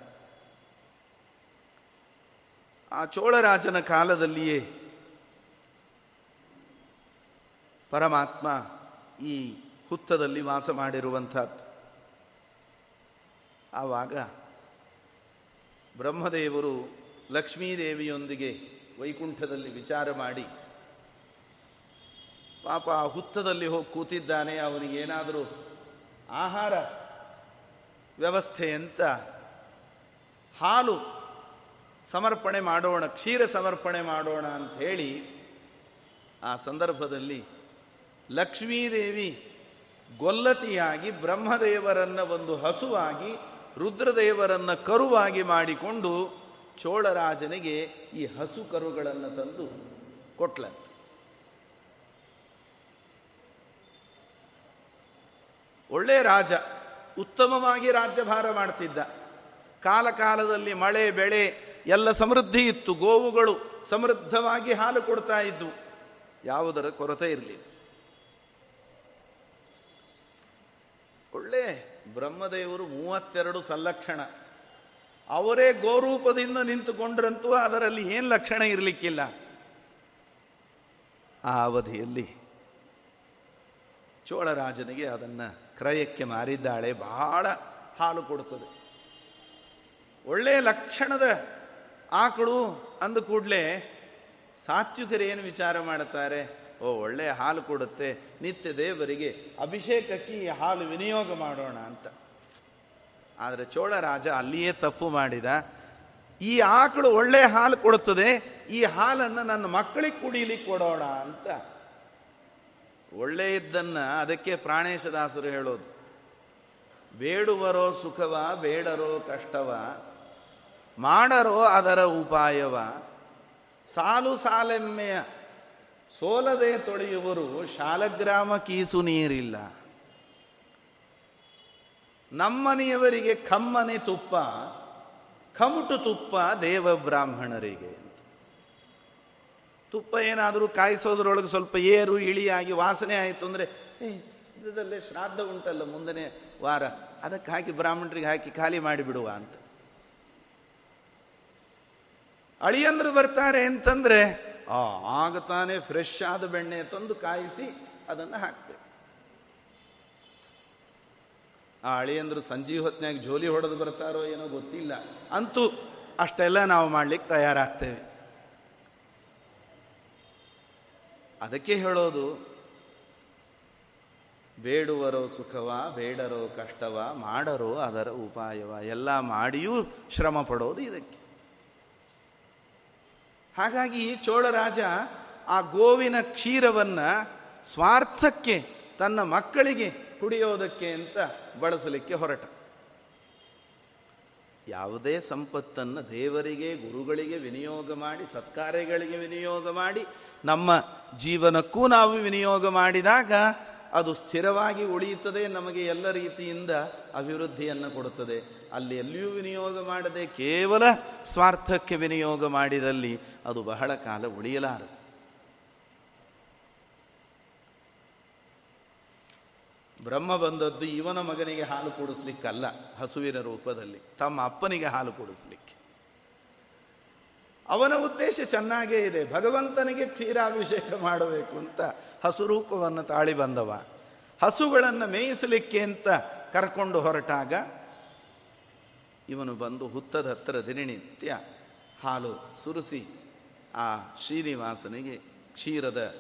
ಆ ಚೋಳರಾಜನ ಕಾಲದಲ್ಲಿಯೇ ಪರಮಾತ್ಮ ಈ ಹುತ್ತದಲ್ಲಿ ವಾಸ ಮಾಡಿರುವಂಥದ್ದು. ಆವಾಗ ಬ್ರಹ್ಮದೇವರು ಲಕ್ಷ್ಮೀದೇವಿಯೊಂದಿಗೆ ವೈಕುಂಠದಲ್ಲಿ ವಿಚಾರ ಮಾಡಿ, ಪಾಪ ಆ ಹುತ್ತದಲ್ಲಿ ಹೋಗಿ ಕೂತಿದ್ದಾನೆ ಅವನಿಗೇನಾದರೂ ಆಹಾರ ವ್ಯವಸ್ಥೆ ಅಂತ ಹಾಲು ಸಮರ್ಪಣೆ ಮಾಡೋಣ, ಕ್ಷೀರ ಸಮರ್ಪಣೆ ಮಾಡೋಣ ಅಂತ ಹೇಳಿ ಆ ಸಂದರ್ಭದಲ್ಲಿ ಲಕ್ಷ್ಮೀದೇವಿ ಗೊಲ್ಲತಿಯಾಗಿ ಬ್ರಹ್ಮದೇವರನ್ನ ಒಂದು ಹಸುವಾಗಿ, ರುದ್ರದೇವರನ್ನ ಕರುವಾಗಿ ಮಾಡಿಕೊಂಡು ಚೋಳರಾಜನಿಗೆ ಈ ಹಸು ಕರುಗಳನ್ನು ತಂದು ಕೊಟ್ಲಂತೆ. ಒಳ್ಳೆ ರಾಜ, ಉತ್ತಮವಾಗಿ ರಾಜ್ಯಭಾರ ಮಾಡ್ತಿದ್ದ. ಕಾಲಕಾಲದಲ್ಲಿ ಮಳೆ, ಬೆಳೆ, ಎಲ್ಲ ಸಮೃದ್ಧಿ ಇತ್ತು. ಗೋವುಗಳು ಸಮೃದ್ಧವಾಗಿ ಹಾಲು ಕೊಡ್ತಾ ಇದ್ವು. ಯಾವುದರ ಕೊರತೆ ಇರಲಿಲ್ಲ. ಒಳ್ಳೆ ಬ್ರಹ್ಮದೇವರು ಮೂವತ್ತೆರಡು ಸಲ್ಲಕ್ಷಣ ಅವರೇ ಗೋರೂಪದಿಂದ ನಿಂತುಕೊಂಡ್ರಂತೂ ಅದರಲ್ಲಿ ಏನು ಲಕ್ಷಣ ಇರಲಿಕ್ಕಿಲ್ಲ. ಆ ಅವಧಿಯಲ್ಲಿ ಚೋಳರಾಜನಿಗೆ ಅದನ್ನು ಕ್ರಯಕ್ಕೆ ಮಾರಿದ್ದಾಳೆ, ಬಹಳ ಹಾಲು ಕೊಡುತ್ತದೆ. ಒಳ್ಳೆಯ ಲಕ್ಷಣದ ಆಕಳು ಅಂದ ಕೂಡಲೇ ಸಾತ್ವಿಕರು ವಿಚಾರ ಮಾಡುತ್ತಾರೆ ಓ ಒಳ್ಳೆಯ ಹಾಲು ಕೊಡುತ್ತೆ. ನಿತ್ಯ ದೇವರಿಗೆ ಅಭಿಷೇಕಕ್ಕೆ ಈ ಹಾಲು ವಿನಿಯೋಗ ಮಾಡೋಣ ಅಂತ. ಆದರೆ ಚೋಳ ರಾಜ ಅಲ್ಲಿಯೇ ತಪ್ಪು ಮಾಡಿದ. ಈ ಆಕಳು ಒಳ್ಳೆ ಹಾಲು ಕೊಡುತ್ತದೆ, ಈ ಹಾಲನ್ನು ನನ್ನ ಮಕ್ಕಳಿಗೆ ಕುಡಿಲಿಕ್ಕೆ ಕೊಡೋಣ ಅಂತ. ಒಳ್ಳೆಯದ್ದನ್ನು ಅದಕ್ಕೆ ಪ್ರಾಣೇಶದಾಸರು ಹೇಳೋದು. ಬೇಡುವರೋ ಸುಖವ, ಬೇಡರೋ ಕಷ್ಟವ, ಮಾಡರೋ ಅದರ ಉಪಾಯವ. ಸಾಲು ಸಾಲೆಮ್ಮೆಯ ಸೋಲದೆ ತೊಳೆಯುವರು ಶಾಲಗ್ರಾಮ ಕೀಸು ನೀರಿಲ್ಲ. ನಮ್ಮನೆಯವರಿಗೆ ಕಮ್ಮನೆ ತುಪ್ಪ, ಕಮುಟು ತುಪ್ಪ ದೇವ ಬ್ರಾಹ್ಮಣರಿಗೆ ತುಪ್ಪ ಏನಾದರೂ ಕಾಯಿಸೋದ್ರೊಳಗೆ ಸ್ವಲ್ಪ ಏರು ಇಳಿಯಾಗಿ ವಾಸನೆ ಆಯಿತು ಅಂದರೆ, ಏ ಶ್ರಾದ್ದ ಉಂಟಲ್ಲ ಮುಂದನೆ ವಾರ, ಅದಕ್ಕೆ ಹಾಕಿ ಬ್ರಾಹ್ಮಣರಿಗೆ ಹಾಕಿ ಖಾಲಿ ಮಾಡಿಬಿಡುವ ಅಂತ. ಅಳಿಯಂದ್ರು ಬರ್ತಾರೆ ಅಂತಂದ್ರೆ ಆಗ ತಾನೇ ಫ್ರೆಶ್ ಆದ ಬೆಣ್ಣೆ ತಂದು ಕಾಯಿಸಿ ಅದನ್ನು ಹಾಕ್ತೇವೆ ಆ ಅಳಿಯಂದ್ರು ಸಂಜೆ ಹೊತ್ತಿನಾಗ ಜೋಲಿ ಹೊಡೆದು ಬರ್ತಾರೋ ಏನೋ ಗೊತ್ತಿಲ್ಲ. ಅಂತೂ ಅಷ್ಟೆಲ್ಲ ನಾವು ಮಾಡ್ಲಿಕ್ಕೆ ತಯಾರಾಗ್ತೇವೆ. ಅದಕ್ಕೆ ಹೇಳೋದು, ಬೇಡುವರೋ ಸುಖವ, ಬೇಡರೋ ಕಷ್ಟವ, ಮಾಡರೋ ಅದರ ಉಪಾಯವ, ಎಲ್ಲ ಮಾಡಿಯೂ ಶ್ರಮ ಪಡೋದು ಇದಕ್ಕೆ. ಹಾಗಾಗಿ ಚೋಳರಾಜ ಆ ಗೋವಿನ ಕ್ಷೀರವನ್ನು ಸ್ವಾರ್ಥಕ್ಕೆ ತನ್ನ ಮಕ್ಕಳಿಗೆ ಕುಡಿಯೋದಕ್ಕೆ ಅಂತ ಬಳಸಲಿಕ್ಕೆ ಹೊರಟ. ಯಾವುದೇ ಸಂಪತ್ತನ್ನು ದೇವರಿಗೆ, ಗುರುಗಳಿಗೆ ವಿನಿಯೋಗ ಮಾಡಿ, ಸತ್ಕಾರ್ಯಗಳಿಗೆ ವಿನಿಯೋಗ ಮಾಡಿ, ನಮ್ಮ ಜೀವನಕ್ಕೂ ನಾವು ವಿನಿಯೋಗ ಮಾಡಿದಾಗ ಅದು ಸ್ಥಿರವಾಗಿ ಉಳಿಯುತ್ತದೆ ನಮಗೆ ಎಲ್ಲ ರೀತಿಯಿಂದ ಅಭಿವೃದ್ಧಿಯನ್ನು ಕೊಡುತ್ತದೆ. ಅಲ್ಲಿ ಎಲ್ಲಿಯೂ ವಿನಿಯೋಗ ಮಾಡದೆ ಕೇವಲ ಸ್ವಾರ್ಥಕ್ಕೆ ವಿನಿಯೋಗ ಮಾಡಿದಲ್ಲಿ ಅದು ಬಹಳ ಕಾಲ ಉಳಿಯಲಾರದು. ಬ್ರಹ್ಮ ಬಂದದ್ದು ಇವನ ಮಗನಿಗೆ ಹಾಲು ಕೊಡಿಸ್ಲಿಕ್ಕಲ್ಲ, ಹಸುವಿನ ರೂಪದಲ್ಲಿ, ತಮ್ಮ ಅಪ್ಪನಿಗೆ ಹಾಲು ಕೊಡಿಸ್ಲಿಕ್ಕೆ. ಅವನ ಉದ್ದೇಶ ಚೆನ್ನಾಗೇ ಇದೆ, ಭಗವಂತನಿಗೆ ಕ್ಷೀರಾಭಿಷೇಕ ಮಾಡಬೇಕು ಅಂತ ಹಸು ರೂಪವನ್ನು ತಾಳಿ ಬಂದವ. ಹಸುಗಳನ್ನು ಮೇಯಿಸಲಿಕ್ಕೆ ಅಂತ ಕರ್ಕೊಂಡು ಹೊರಟಾಗ ಇವನು ಬಂದು ಹುತ್ತದ ಹತ್ತಿರ ದಿನನಿತ್ಯ ಹಾಲು ಸುರಿಸಿ ಆ ಶ್ರೀನಿವಾಸನಿಗೆ ಕ್ಷೀರದ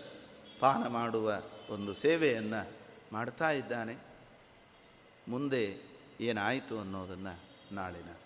ಪಾನ ಮಾಡುವ ಒಂದು ಸೇವೆಯನ್ನು ಮಾಡ್ತಾ ಇದ್ದಾನೆ. ಮುಂದೆ ಏನಾಯಿತು ಅನ್ನೋದನ್ನು ನಾಳಿನ